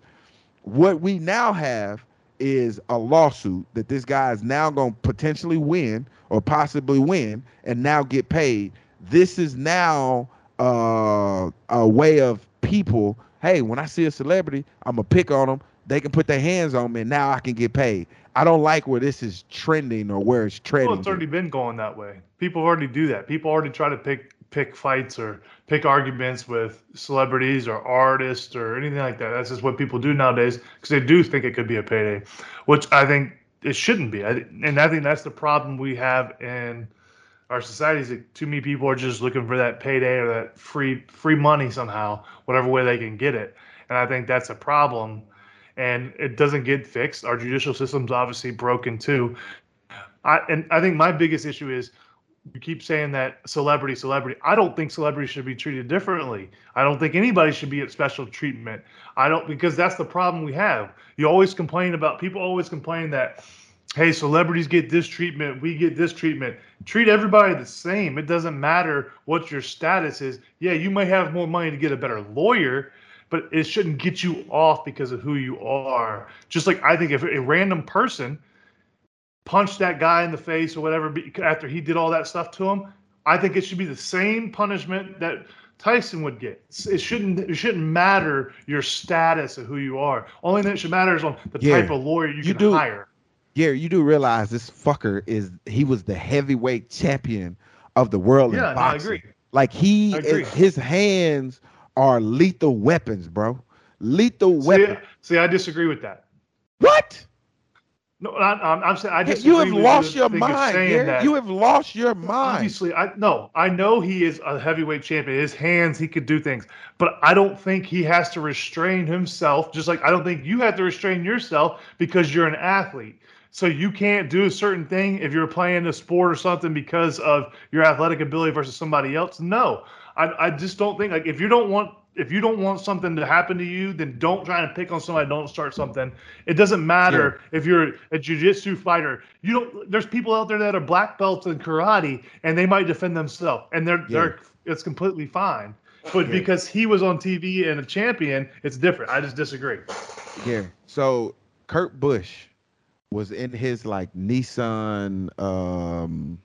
What we now have is a lawsuit that this guy is now going to potentially win or possibly win and now get paid. This is now uh, a way of people. Hey, when I see a celebrity, I'm gonna pick on them. They can put their hands on me, and now I can get paid. I don't like where this is trending or where it's trending. Well, it's already been going that way. People already do that. People already try to pick pick fights or pick arguments with celebrities or artists or anything like that. That's just what people do nowadays because they do think it could be a payday, which I think it shouldn't be. I, and I think that's the problem we have in our society is that too many people are just looking for that payday or that free free money somehow, whatever way they can get it. And I think that's a problem. And it doesn't get fixed. Our judicial system's obviously broken too. I and I think my biggest issue is you keep saying that celebrity, celebrity. I don't think celebrities should be treated differently. I don't think anybody should be at special treatment. I don't because that's the problem we have. You always complain about people always complain that hey, celebrities get this treatment, we get this treatment. Treat everybody the same. It doesn't matter what your status is. Yeah, you may have more money to get a better lawyer, but it shouldn't get you off because of who you are. Just like I think if a random person punched that guy in the face or whatever after he did all that stuff to him, I think it should be the same punishment that Tyson would get. It shouldn't it shouldn't matter your status of who you are. Only thing that should matter is on the yeah, type of lawyer you, you can do, hire. Gary, you do realize this fucker is he was the heavyweight champion of the world yeah, in boxing. No, I agree. Like he his hands are lethal weapons, bro. Lethal weapons. See, I disagree with that. What? No, I, am saying I just you have lost your mind. Gary. you have lost your mind. Obviously, I no, I know he is a heavyweight champion. His hands, he could do things, but I don't think he has to restrain himself. Just like I don't think you have to restrain yourself because you're an athlete. So you can't do a certain thing if you're playing a sport or something because of your athletic ability versus somebody else. No, I, I just don't think like if you don't want if you don't want something to happen to you, then don't try and pick on somebody. Don't start something. It doesn't matter yeah. if you're a jujitsu fighter. You don't. There's people out there that are black belts in karate, and they might defend themselves, and they're yeah. they're it's completely fine. But yeah. because he was on TV and a champion, it's different. I just disagree. Yeah. So Kurt Busch was in his like Nissan um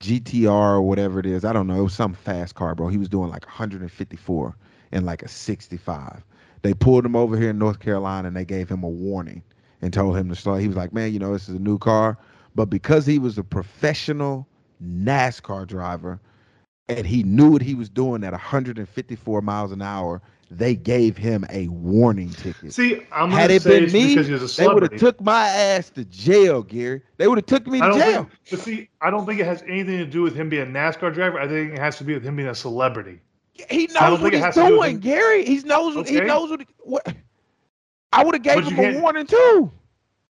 GTR or whatever it is. I don't know. It was some fast car, bro. He was doing like 154 and like a 65. They pulled him over here in North Carolina and they gave him a warning and told him to slow. He was like, man, you know, this is a new car. But because he was a professional NASCAR driver and he knew what he was doing at 154 miles an hour, they gave him a warning ticket. See, I'm had it been me, they would have took my ass to jail, Gary. They would have took me to jail. Think, but see, I don't think it has anything to do with him being a NASCAR driver. I think it has to be with him being a celebrity. He knows what he's doing, Gary. He knows. Okay. He knows what. He, what I would have gave him a warning too.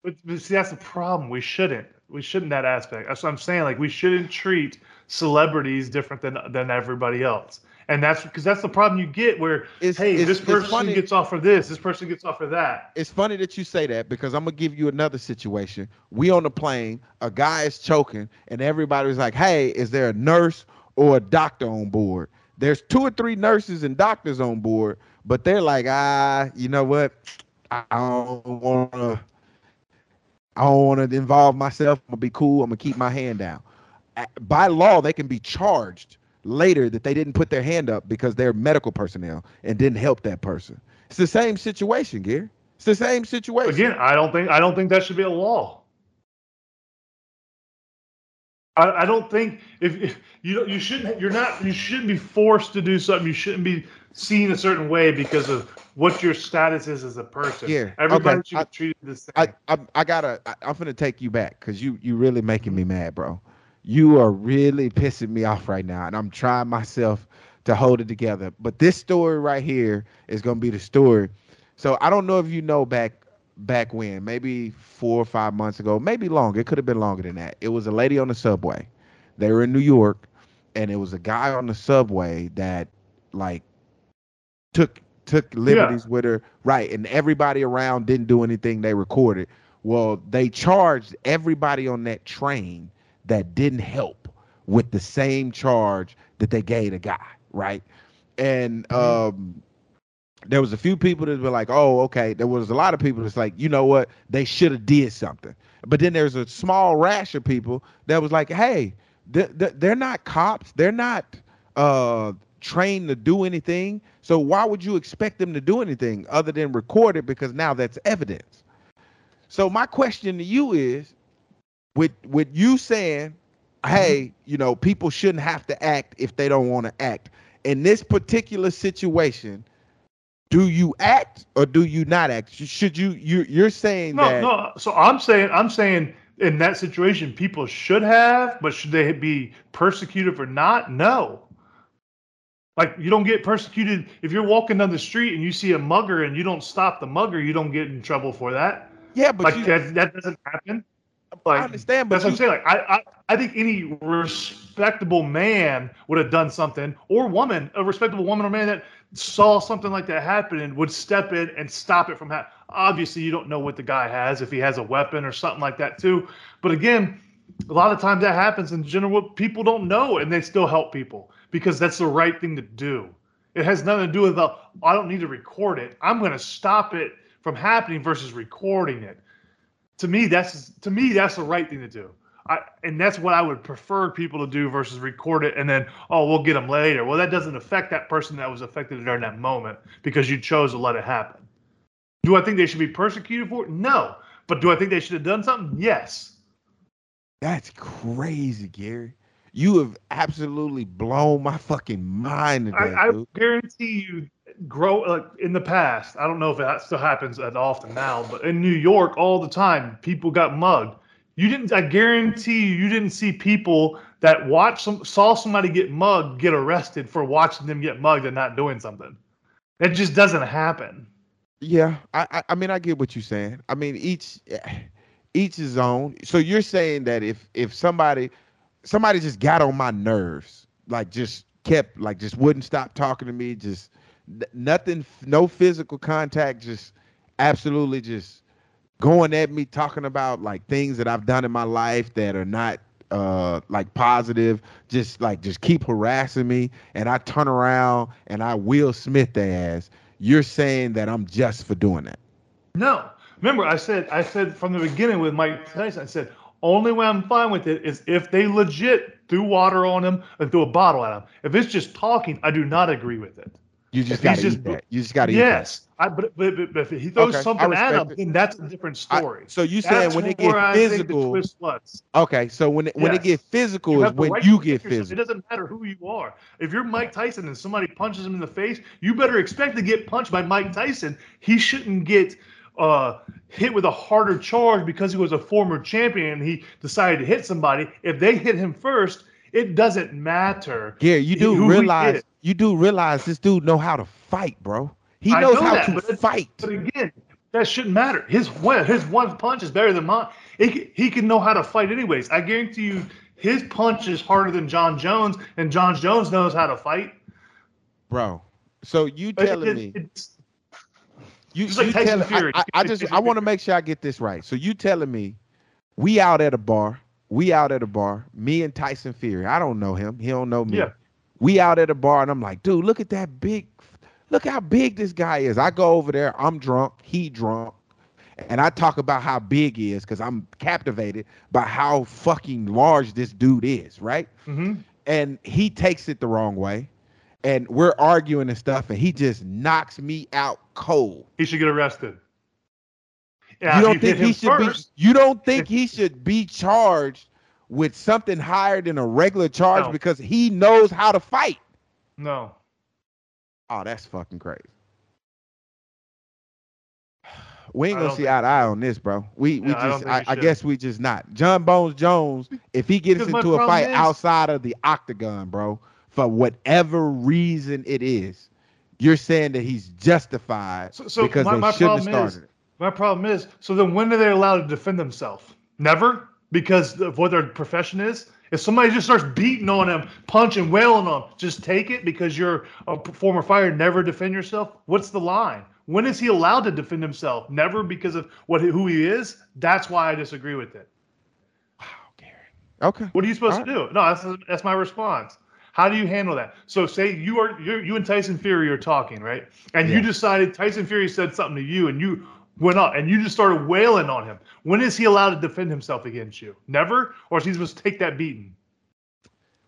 But, but see, that's the problem. We shouldn't. We shouldn't that aspect. That's what I'm saying. Like we shouldn't treat celebrities different than than everybody else. And that's because that's the problem you get where It's- hey, it's- this person gets off for this, this person gets off for that. It's funny that you say that because I'm gonna give you another situation. We on the plane, a guy is choking, and everybody's like, "Hey, is there a nurse or a doctor on board?" There's two or three nurses and doctors on board, but they're like, "Ah, you know what? I don't want to. I don't want to involve myself. I'm gonna be cool. I'm gonna keep my hand down." By law, they can be charged later that they didn't put their hand up because they're medical personnel and didn't help that person. It's the same situation, Gary. It's the same situation. Again, I don't think I don't think that should be a law. I, I don't think if, if you you shouldn't you're not you shouldn't be forced to do something. You shouldn't be seen a certain way because of what your status is as a person. Yeah, everybody okay. should I- be treated the same. I, I I gotta I, I'm gonna take you back because you you really making me mad, bro. You are really pissing me off right now, and I'm trying myself to hold it together. But this story right here is gonna be the story. So I don't know if you know back back when, maybe four or five months ago, maybe longer. It could have been longer than that. It was a lady on the subway. They were in New York, and it was a guy on the subway that like took took liberties with her, right? And everybody around didn't do anything. They recorded. Well, they charged everybody on that train that didn't help with the same charge that they gave the guy, right? And um there was a few people that were like, "Oh, okay." There was a lot of people that's like, "You know what? They should have did something." But then there's a small rash of people that was like, "Hey, th- th- they're not cops. They're not uh trained to do anything. So why would you expect them to do anything other than record it because now that's evidence?" So my question to you is with with you saying, "Hey, you know, people shouldn't have to act if they don't want to act." In this particular situation, do you act or do you not act? Should you you you're saying no, that no. So I'm saying I'm saying in that situation, people should have, but should they be persecuted for not? No. Like you don't get persecuted if you're walking down the street and you see a mugger and you don't stop the mugger, you don't get in trouble for that. yeah, but like you, that, that doesn't happen. I understand, but that's what I'm saying. Like I, I, I think any respectable man would have done something, or woman, a respectable woman or man that saw something like that happen and would step in and stop it from happening. Obviously, you don't know what the guy has if he has a weapon or something like that too. But again, a lot of times that happens in general. People don't know, and they still help people because that's the right thing to do. It has nothing to do with the I don't need to record it. I'm going to stop it from happening versus recording it. To me that's to me that's the right thing to do. I, and that's what i would prefer people to do versus record it and then oh we'll get them later. Well that doesn't affect that person that was affected during that moment because you chose to let it happen. Do i think they should be persecuted for it? No. But do i think they should have done something? Yes. That's crazy, Gary. You have absolutely blown my fucking mind today, I, I guarantee you grow like in the past i don't know if that still happens that often now but in new york all the time people got mugged you didn't i guarantee you you didn't see people that watched some saw somebody get mugged get arrested for watching them get mugged and not doing something That just doesn't happen Yeah, I, I I mean I get what you're saying. I mean each eh, each is own. So you're saying that if if somebody somebody just got on my nerves, like just kept like just wouldn't stop talking to me, just nothing, no physical contact, just absolutely just going at me, talking about like things that I've done in my life that are not uh like positive just like just keep harassing me and i turn around and i will smith their ass you're saying that i'm just for doing that No. Remember, I said I said from the beginning with Mike Tyson, I said only way I'm fine with it is if they legit threw water on him and threw a bottle at him. If it's just talking, I do not agree with it. you just gotta eat that you just gotta eat Yes, I, but, but, but, if he throws Okay, something at him, it. then that's a different story. I- so you That's when it where get I think the physical okay so when it, when it Yes. get physical is when right you get yourself. physical It doesn't matter who you are. If you're Mike Tyson and somebody punches him in the face, you better expect to get punched by Mike Tyson. He shouldn't get uh, hit with a harder charge because he was a former champion and he decided to hit somebody. If they hit him first, it doesn't matter. Gary, you do realize you do realize this dude know how to fight bro he knows know how that, to but fight But again, That shouldn't matter. His one, his one punch is better than mine. He, he can know how to fight anyways. I guarantee you, his punch is harder than Jon Jones, and Jon Jones knows how to fight. bro. So you It- telling it- me it's- you, Just like you Tyson telling, Fury. I, I, I just I want to make sure I get this right. So you telling me we out at a bar, we out at a bar, me and Tyson Fury. I don't know him. He don't know me. Yeah. We out at a bar and I'm like, dude, look at that big, look how big this guy is. I go over there, I'm drunk, he drunk, and I talk about how big he is because I'm captivated by how fucking large this dude is, right? Mm-hmm. and he takes it the wrong way and we're arguing and stuff and he just knocks me out cold He should get arrested. Yeah, you don't think he should first, be you don't think he should be charged with something higher than a regular charge No. because he knows how to fight No. oh that's fucking crazy *sighs* we ain't gonna see eye to eye on this, bro. We we Yeah, just think I, I guess we just not. Jon Bones Jones, if he gets into a fight is- outside of the octagon, bro, for whatever reason it is, you're saying that he's justified So- so because my- they my shouldn't have problem is- started it. My problem is, so then when are they allowed to defend themselves? Never, because of what their profession is. If somebody just starts beating on them, punching, wailing on them, just take it because you're a former fighter. Never defend yourself. What's the line? When is he allowed to defend himself? Never because of what who he is. That's why I disagree with it. Wow, Gary. Okay. What are you supposed All to do? No, that's that's my response. How do you handle that? So say you are you you and Tyson Fury are talking, right? And you decided Tyson Fury said something to you and you went up and you just started wailing on him. When is he allowed to defend himself against you? Never? Or is he supposed to take that beating?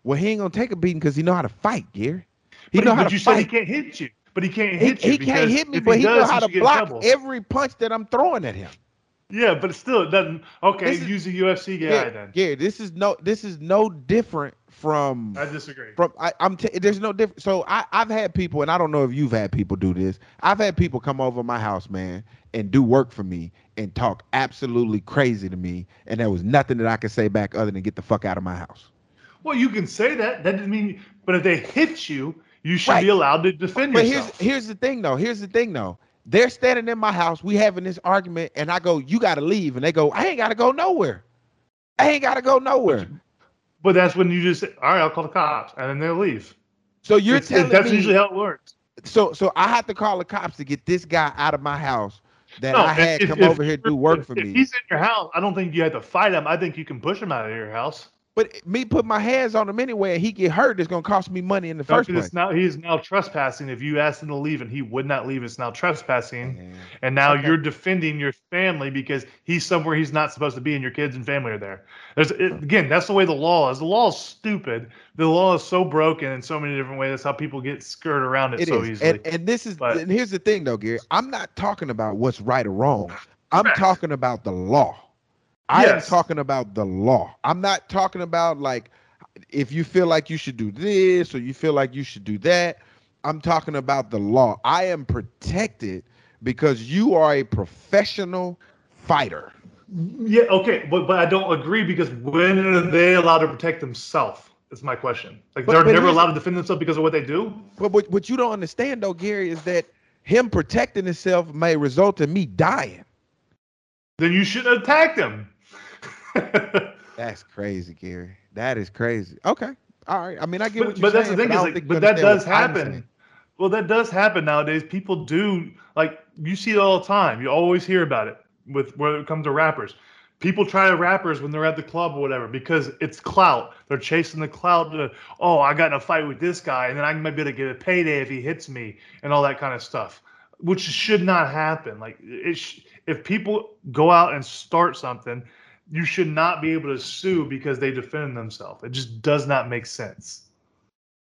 Well, he ain't gonna take a beating because he know how to fight, Gary. He But, know he- how but to you said he can't hit you. But he can't He, hit you. he can't hit me, but he, know does, how to block every punch that I'm throwing at him. Yeah, but still it doesn't okay, is- use a UFC guy Gary, then. Gary, this is no this is no different from I disagree. from I, I'm t- there's no different. So I I've had people, and I don't know if you've had people do this. I've had people come over my house, man, and do work for me and talk absolutely crazy to me, and there was nothing that I could say back other than get the fuck out of my house. Well, you can say that. That doesn't mean but if they hit you, you should Right. be allowed to defend But yourself. But here's here's the thing though. Here's the thing though. They're standing in my house. We having this argument, and I go, "You got to leave," and they go, "I ain't got to go nowhere. I ain't got to go nowhere." But that's when you just say, all right, I'll call the cops, and then they'll leave. So you're It's- it- telling that's me usually how it works. so so I have to call the cops to get this guy out of my house that No, I had if- come if- over here to do work if- for if me. he's in your house, I don't think you have to fight him. I think you can push him out of your house. But me put my hands on him anyway, and he get hurt. It's gonna cost me money in the No, first 'cause place. it's now he is now trespassing. If you asked him to leave and he would not leave, it's now trespassing. Man. And now Okay. you're defending your family because he's somewhere he's not supposed to be, and your kids and family are there. There's it, again, that's the way the law is. The law is stupid. The law is so broken in so many different ways. That's how people get skirted around it, It so is, easily. and and this is But- and here's the thing though, Gary. I'm not talking about what's right or wrong. I'm Correct. talking about the law. I am talking about the law. I'm not talking about like if you feel like you should do this or you feel like you should do that. I'm talking about the law. I am protected because you are a professional fighter. Yeah, okay, but but I don't agree because when are they allowed to protect themselves? Is my question. Like But- they're but never allowed to defend themselves because of what they do. But what, what you don't understand though, Gary, is that him protecting himself may result in me dying. Then you shouldn't attack them. *laughs* That's crazy, Gary. That is crazy. Okay. All right. I mean, I get what but, you're but that's the saying, thing don't like, but that does happen. Well, that does happen nowadays. People do like you see it all the time. You always hear about it with when it comes to rappers. People try to rappers when they're at the club or whatever because it's clout. They're chasing the clout. To, oh, I got in a fight with this guy, and then I might be able to get a payday if he hits me, and all that kind of stuff, which should not happen. Like it, sh- if people go out and start something, you should not be able to sue because they defend themselves. It just does not make sense.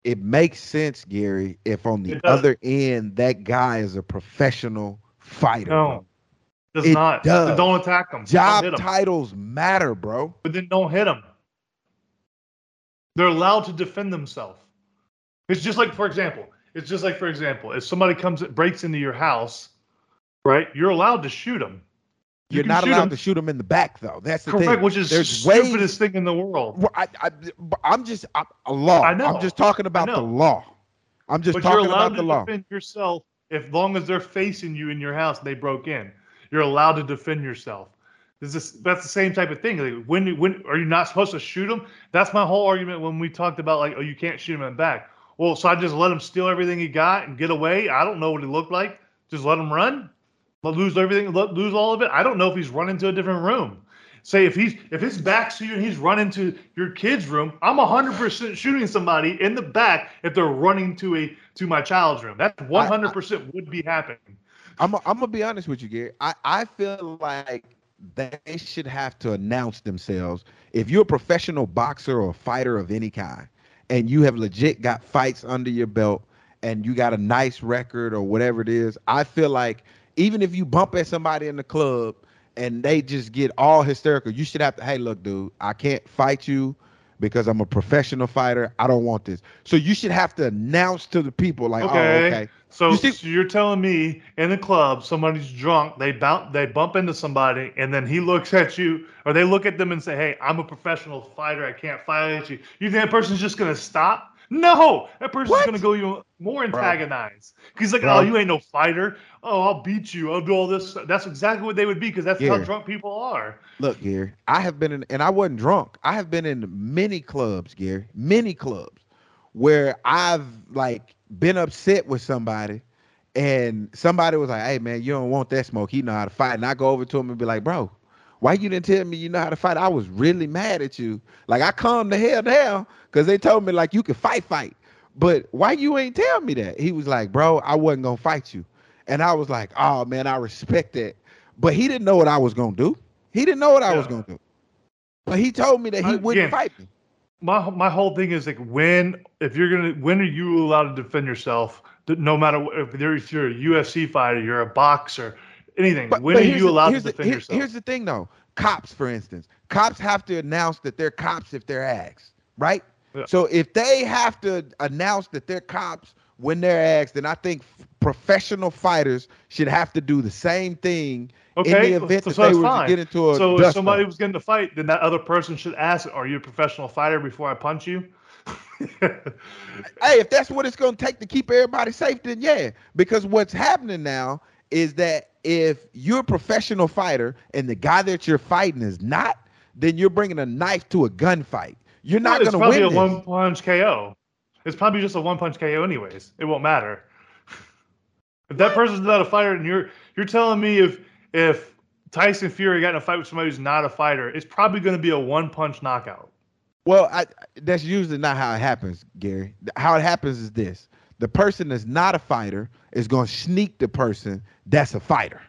It makes sense, Gary, if on the other end that guy is a professional fighter. No, does It not. does. Then don't attack them. Job don't hit 'em. titles matter, bro. but then don't hit them. They're allowed to defend themselves. It's just like, for example, it's just like, for example, if somebody comes breaks into your house, right? You're allowed to shoot them. You You're not allowed 'em. to shoot him in the back, though. That's the Correct, thing. which is the There's ways- stupidest thing in the world. Well, I, I, I'm just I'm, a law. I know. I'm just talking about the law. I'm just but you're talking allowed about to the law. defend yourself as long as they're facing you in your house and they broke in. you're allowed to defend yourself. This is that's the same type of thing. Like when when are you not supposed to shoot him? That's my whole argument when we talked about like oh you can't shoot him in the back. Well, so I just let him steal everything he got and get away. I don't know what he looked like. Just let him run, lose everything, lose all of it. I don't know if he's run into a different room. Say if he's if his back's to you and he's running to your kid's room, I'm hundred percent shooting somebody in the back if they're running to a to my child's room. That one hundred percent would be happening. I'm I'm gonna be honest with you, Gary. I I feel like they should have to announce themselves. If you're a professional boxer or fighter of any kind, and you have legit got fights under your belt, and you got a nice record or whatever it is, I feel like even if you bump at somebody in the club and they just get all hysterical. You should have to, hey, look, dude, I can't fight you because I'm a professional fighter. I don't want this. So you should have to announce to the people, like, oh, okay. oh, okay. So, you see, so you're telling me in the club somebody's drunk, they bounce, they bump into somebody, and then he looks at you, or they look at them and say, "Hey, I'm a professional fighter. I can't fight you." You think that person's just gonna stop? No, that person's what? gonna go you more antagonize. He's like, Bro. oh, you ain't no fighter. Oh, I'll beat you. I'll do all this. That's exactly what they would be because that's how drunk people are. Look, Gary, I have been in, and I wasn't drunk. I have been in many clubs, Gary, many clubs where I've like been upset with somebody, and somebody was like, "Hey, man, you don't want that smoke. He know how to fight." And I go over to him and be like, "Bro, why you didn't tell me you know how to fight? I was really mad at you. Like I calmed the hell down because they told me like you could fight, fight. But why you ain't tell me that? He was like, bro, I wasn't gonna fight you. And I was like, oh man, I respect that. But he didn't know what I was gonna do. He didn't know what I was gonna do. But he told me that he wouldn't fight me. My my whole thing is like when if you're gonna when are you allowed to defend yourself? No matter if you're a UFC fighter, you're a boxer, anything. But, when but are you allowed to defend the, yourself? Here's the thing, though. Cops, for instance, cops have to announce that they're cops if they're asked, right? Yeah. So if they have to announce that they're cops when they're asked, then I think professional fighters should have to do the same thing okay. in the event so, that so they were to get into a. So if somebody was getting to fight, then that other person should ask, "Are you a professional fighter?" Before I punch you. *laughs* hey, if that's what it's going to take to keep everybody safe, then yeah. Because what's happening now is that if you're a professional fighter and the guy that you're fighting is not, then you're bringing a knife to a gunfight. You're not going to win. It's probably a one punch KO. It's probably just a one punch KO, anyways. It won't matter. *laughs* if that person's not a fighter, and you're you're telling me if if Tyson Fury got in a fight with somebody who's not a fighter, it's probably going to be a one punch knockout. Well, I, that's usually not how it happens, Gary. How it happens is this: the person that's not a fighter is going to sneak the person that's a fighter,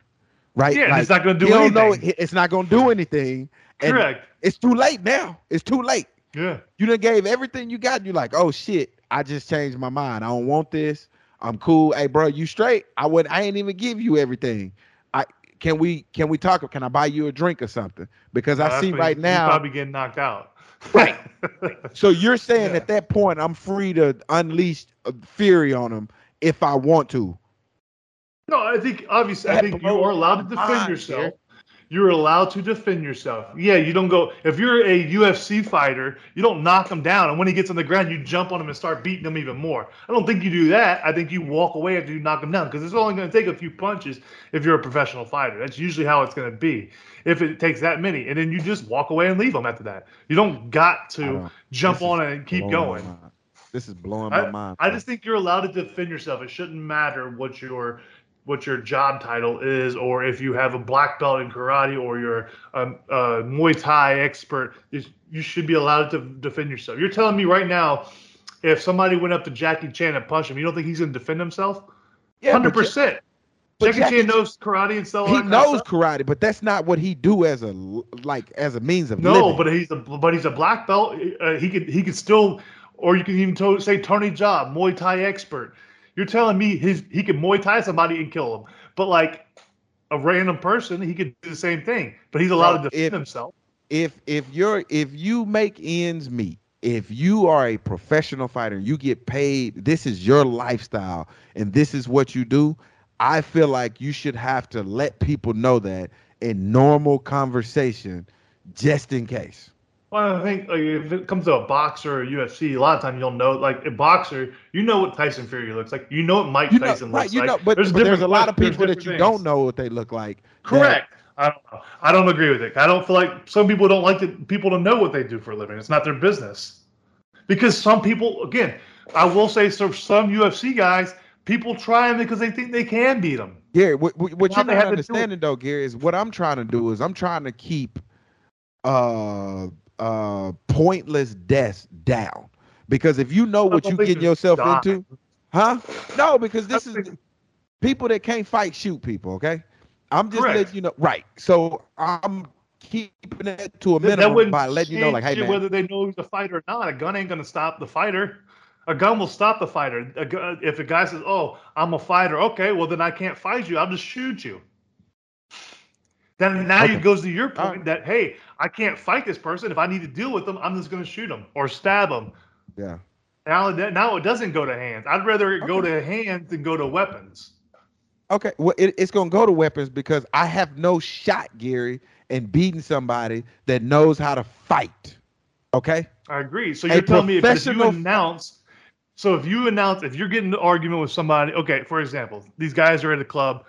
right? Yeah, like, it's not going to do anything. Know it's not going to do anything. Correct. It's too late now. It's too late. Yeah. You done gave everything you got. You're like, oh shit, I just changed my mind. I don't want this. I'm cool. Hey, bro, you straight? I would. I ain't even give you everything. I can we can we talk? Can I buy you a drink or something? Because I see right now probably getting knocked out. Right. *laughs* So you're saying yeah. at that point I'm free to unleash fury on him if I want to. No, I think obviously I think you are allowed to defend yourself. You're allowed to defend yourself. Yeah, you don't go if you're a UFC fighter, you don't knock him down, and when he gets on the ground, you jump on him and start beating him even more. I don't think you do that. I think you walk away after you knock him down because it's only going to take a few punches if you're a professional fighter. That's usually how it's going to be. If it takes that many, and then you just walk away and leave them after that. You don't got to jump on it and keep going. This is blowing my I, mind. I just think you're allowed to defend yourself. It shouldn't matter what your what your job title is, or if you have a black belt in karate or you're a, a Muay Thai expert, you should be allowed to defend yourself. You're telling me right now, if somebody went up to Jackie Chan and punched him, you don't think he's going to defend himself? Hundred percent. Jackie, Jackie Chan knows karate and so on. He knows karate, but that's not what he do as a like as a means of no. Living. But he's a but he's a black belt. Uh, he could he could still, or you can even to, say Tony Jaa, Muay Thai expert. You're telling me his he could Muay Thai somebody and kill him, but like a random person, he could do the same thing. But he's allowed to defend if, himself. If if you're if you make ends meet, if you are a professional fighter, you get paid. This is your lifestyle, and this is what you do. I feel like you should have to let people know that in normal conversation, just in case. Well, I think like, if it comes to a boxer or UFC, a lot of times you'll know, like a boxer, you know what Tyson Fury looks like. You know what Mike You know, Tyson right? looks You like. know, but there's, but there's a lot of people that you different don't know what they look like. that- Correct. I don't know. I don't agree with it. I don't feel like some people don't like to, people to know what they do for a living. It's not their business. Because some people, again, I will say some some UFC guys, people try them because they think they can beat them. Gary, what, what you're not have to do understanding though, Gary, is what I'm trying to do is I'm trying to keep uh uh pointless deaths down. Because if you know what you getting yourself into, huh? No, because this is people that can't fight shoot people, okay? I'm just Correct. letting you know right. So I'm keeping it to a That- that minimum by letting you know, like, hey man, whether they know he's a fighter or not. A gun ain't gonna stop the fighter. A gun will stop the fighter. A if a guy says, "Oh, I'm a fighter," okay, well then I can't fight you. I'll just shoot you. Then now Okay. it goes to your point that hey, I can't fight this person. If I need to deal with them, I'm just gonna shoot them or stab them. yeah. Now, it- now it doesn't go to hands. I'd rather it go to hands than go to weapons. Okay, well, it, it's gonna go to weapons because I have no shot, Gary, in beating somebody that knows how to fight. Okay, I agree. So you're telling me if, if you announce, so if you announce, if you're getting an argument with somebody, okay, for example, these guys are at a club,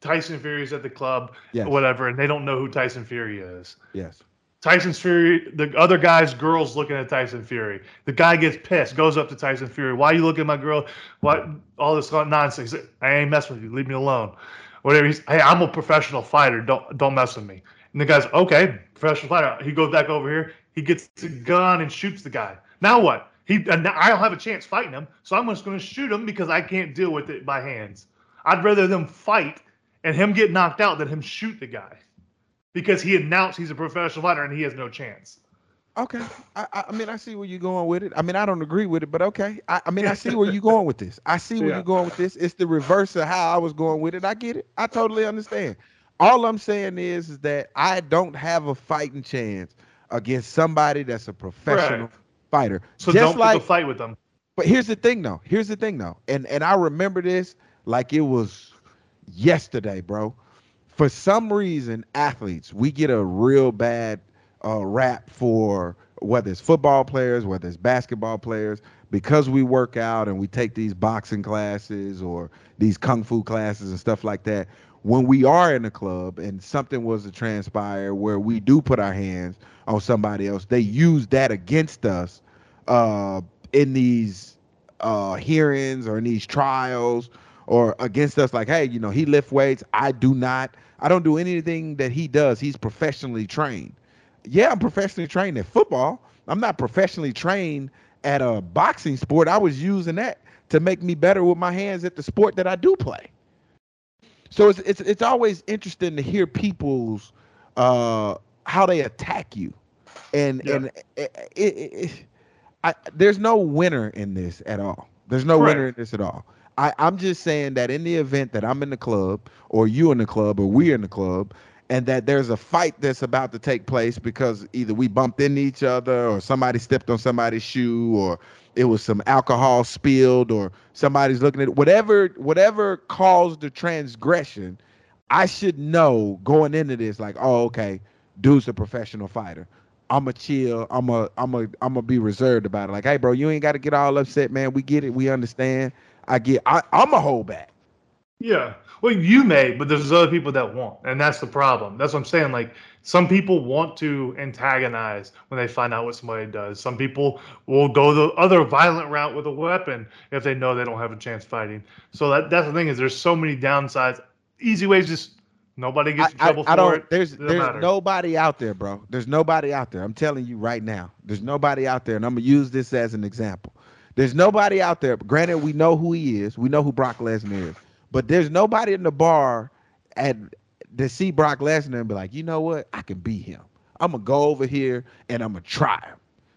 Tyson Fury's at the club, yes, whatever, and they don't know who Tyson Fury is. yes, Tyson Fury, the other guy's girl's looking at Tyson Fury. The guy gets pissed, goes up to Tyson Fury. Why you looking at my girl? What all this nonsense? I ain't messing with you. Leave me alone. Whatever. He's, hey, I'm a professional fighter. Don't don't mess with me. And the guy's okay, professional fighter. He goes back over here. He gets the gun and shoots the guy. Now what? He I don't have a chance fighting him, so I'm just going to shoot him because I can't deal with it by hands. I'd rather them fight and him get knocked out than him shoot the guy because he announced he's a professional fighter and he has no chance. okay. I, I, mean, I see where you're going with it. I mean, I don't agree with it, but okay. I, I mean, I see where you're going with this. I see where Yeah. you're going with this. It's the reverse of how I was going with it. I get it. I totally understand. All I'm saying is, is that I don't have a fighting chance against somebody that's a professional Right. fighter. So Just don't like a fight with them. But here's the thing, though. Here's the thing, though, and and I remember this like it was yesterday, bro. For some reason, athletes we get a real bad uh, rap for whether it's football players, whether it's basketball players, because we work out and we take these boxing classes or these kung fu classes and stuff like that. When we are in a club and something was to transpire where we do put our hands on somebody else, they use that against us uh, in these uh, hearings or in these trials or against us like hey you know he lift weights. I do not. I don't do anything that he does. He's professionally trained. Yeah i'm professionally trained at football. I'm not professionally trained at a boxing sport. I was using that to make me better with my hands at the sport that i do play. So it's it's, it's always interesting to hear people's uh how they attack you. And Yeah. and it, it, it, I, there's no winner in this at all. There's no winner in this at all. I, I'm just saying that in the event that I'm in the club, or you in the club, or we're in the club, and that there's a fight that's about to take place because either we bumped into each other, or somebody stepped on somebody's shoe, or it was some alcohol spilled, or somebody's looking at whatever whatever caused the transgression. I should know going into this, like, oh, okay, dude's a professional fighter. I'm a chill. I'm a I'm a I'm gonna be reserved about it. Like, hey, bro, you ain't got to get all upset, man. We get it. We understand. I get. I, I'm a hold back. Yeah. Well, you may, but there's other people that won't, and that's the problem. That's what I'm saying. Like some people want to antagonize when they find out what somebody does. Some people will go the other violent route with a weapon if they know they don't have a chance fighting. So that that's the thing is there's so many downsides. Easy ways, just nobody I, gets in I, trouble I for don't. it. There's there's matter. nobody out there, bro. There's nobody out there. I'm telling you right now. There's nobody out there, and I'm gonna use this as an example. There's nobody out there. Granted, we know who he is. We know who Brock Lesnar is. But there's nobody in the bar at to see Brock Lesnar and be like, you know what? I can beat him. I'm gonna go over here and I'm gonna try him.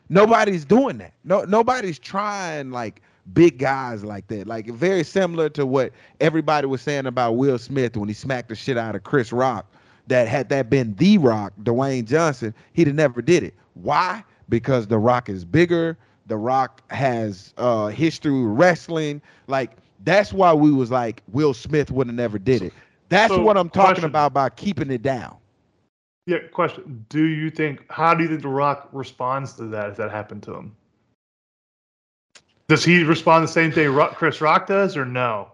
Nobody's doing that. No, nobody's trying like big guys like that. Like very similar to what everybody was saying about Will Smith when he smacked the shit out of Chris Rock. That had that been the Rock, Dwayne Johnson, he'd have never did it. Why? Because the Rock is bigger. The Rock has uh history with wrestling. Like that's why we was like Will Smith would have never did it. That's So, what I'm talking question. about by keeping it down. Yeah, question. Do you think how do you think The Rock responds to that if that happened to him? Does he respond the same thing Chris Rock does or no?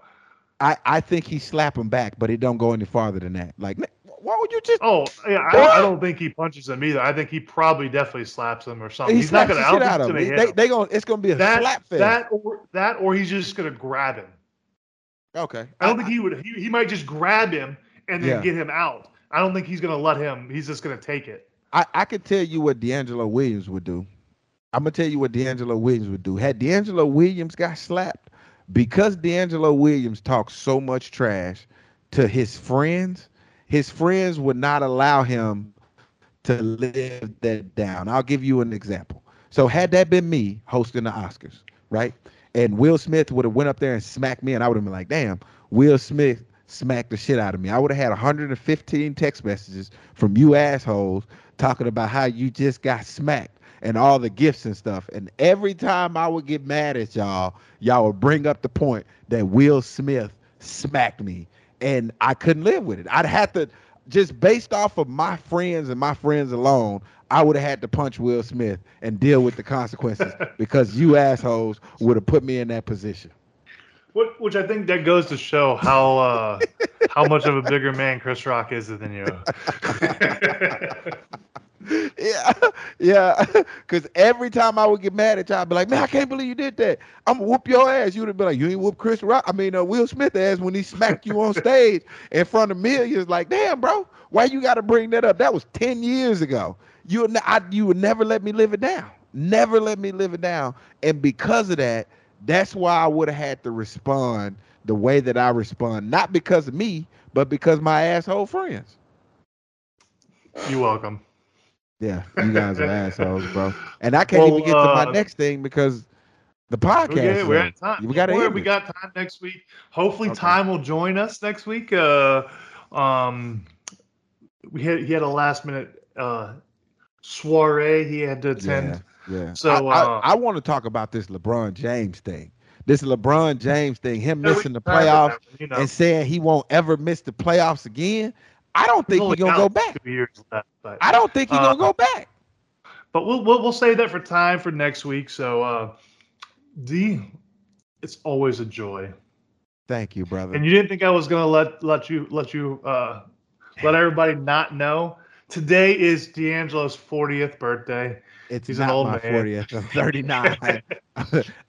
I, I think he slap him back, but it don't go any farther than that. Like, why would you just? Oh, yeah, I, I don't think he punches him either. I think he probably definitely slaps him or something. he He's not gonna the shit out out him. They, him. they gonna it's gonna be a that slap fest. that or that or he's just gonna grab him. okay. I don't think he would. He, he might just grab him and then Yeah. get him out. I don't think he's gonna let him. He's just gonna take it. I, I could tell you what DeAngelo Williams would do. I'm gonna tell you what DeAngelo Williams would do. Had DeAngelo Williams got slapped, because DeAngelo Williams talks so much trash to his friends, his friends would not allow him to live that down. I'll give you an example. So had that been me hosting the Oscars, right? And Will Smith would have went up there and smacked me, and I would have been like, damn, Will Smith smacked the shit out of me. I would have had 115 text messages from you assholes talking about how you just got smacked and all the gifts and stuff. And every time I would get mad at y'all, y'all would bring up the point that Will Smith smacked me. And I couldn't live with it. I'd have to just based off of my friends and my friends alone, I would have had to punch Will Smith and deal with the consequences *laughs* because you assholes would have put me in that position. What, which I think that goes to show how uh, *laughs* how much of a bigger man Chris Rock is than you. *laughs* *laughs* yeah, yeah. *laughs* Because every time I would get mad at y'all, I'd be like, "Man, I can't believe you did that. I'm gonna whoop your ass." You would have been like, "You ain't whoop Chris Rock." I mean, uh, Will Smith ass when he smacked you on stage in front of millions. Like, damn, bro, why you got to bring that up? That was ten years ago. You would, I, you would never let me live it down. Never let me live it down. And because of that, that's why I would have had to respond the way that I respond, not because of me, but because my asshole friends. You're welcome. Yeah, you guys are assholes, bro. And I can't Well, even get to my uh, next thing because the podcast. Good. We're at time. We end we got time next week. Hopefully, Okay. time will join us next week. Uh, um, we had he had a last minute uh, soiree he had to attend. Yeah, yeah. So, I, uh, I, I want to talk about this LeBron James thing. This LeBron James thing, him Yeah, missing the playoffs You know, and saying he won't ever miss the playoffs again. I don't think he's gonna go back. Two years left, but I don't think he's Uh, gonna go back. but we'll, we'll we'll save that for time for next week. So, uh, D, it's always a joy. Thank you, brother. And you didn't think I was gonna let let you let you uh, let everybody not know. Today is DeAngelo's 40th birthday. It's he's an not old my. 40th. *laughs* I'm 39.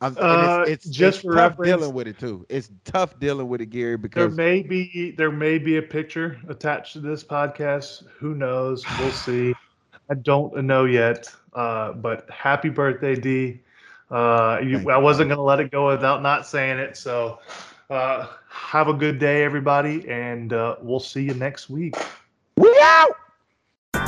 Uh, it's, it's just it's for tough reference- dealing with it too. It's tough dealing with it, Gary, Because There may be there may be a picture attached to this podcast. Who knows? We'll *sighs* see. I don't know yet. Uh, but happy birthday, D. Uh, you, I wasn't gonna let it go without not saying it. So uh, have a good day, everybody, and uh, we'll see you next week. we out.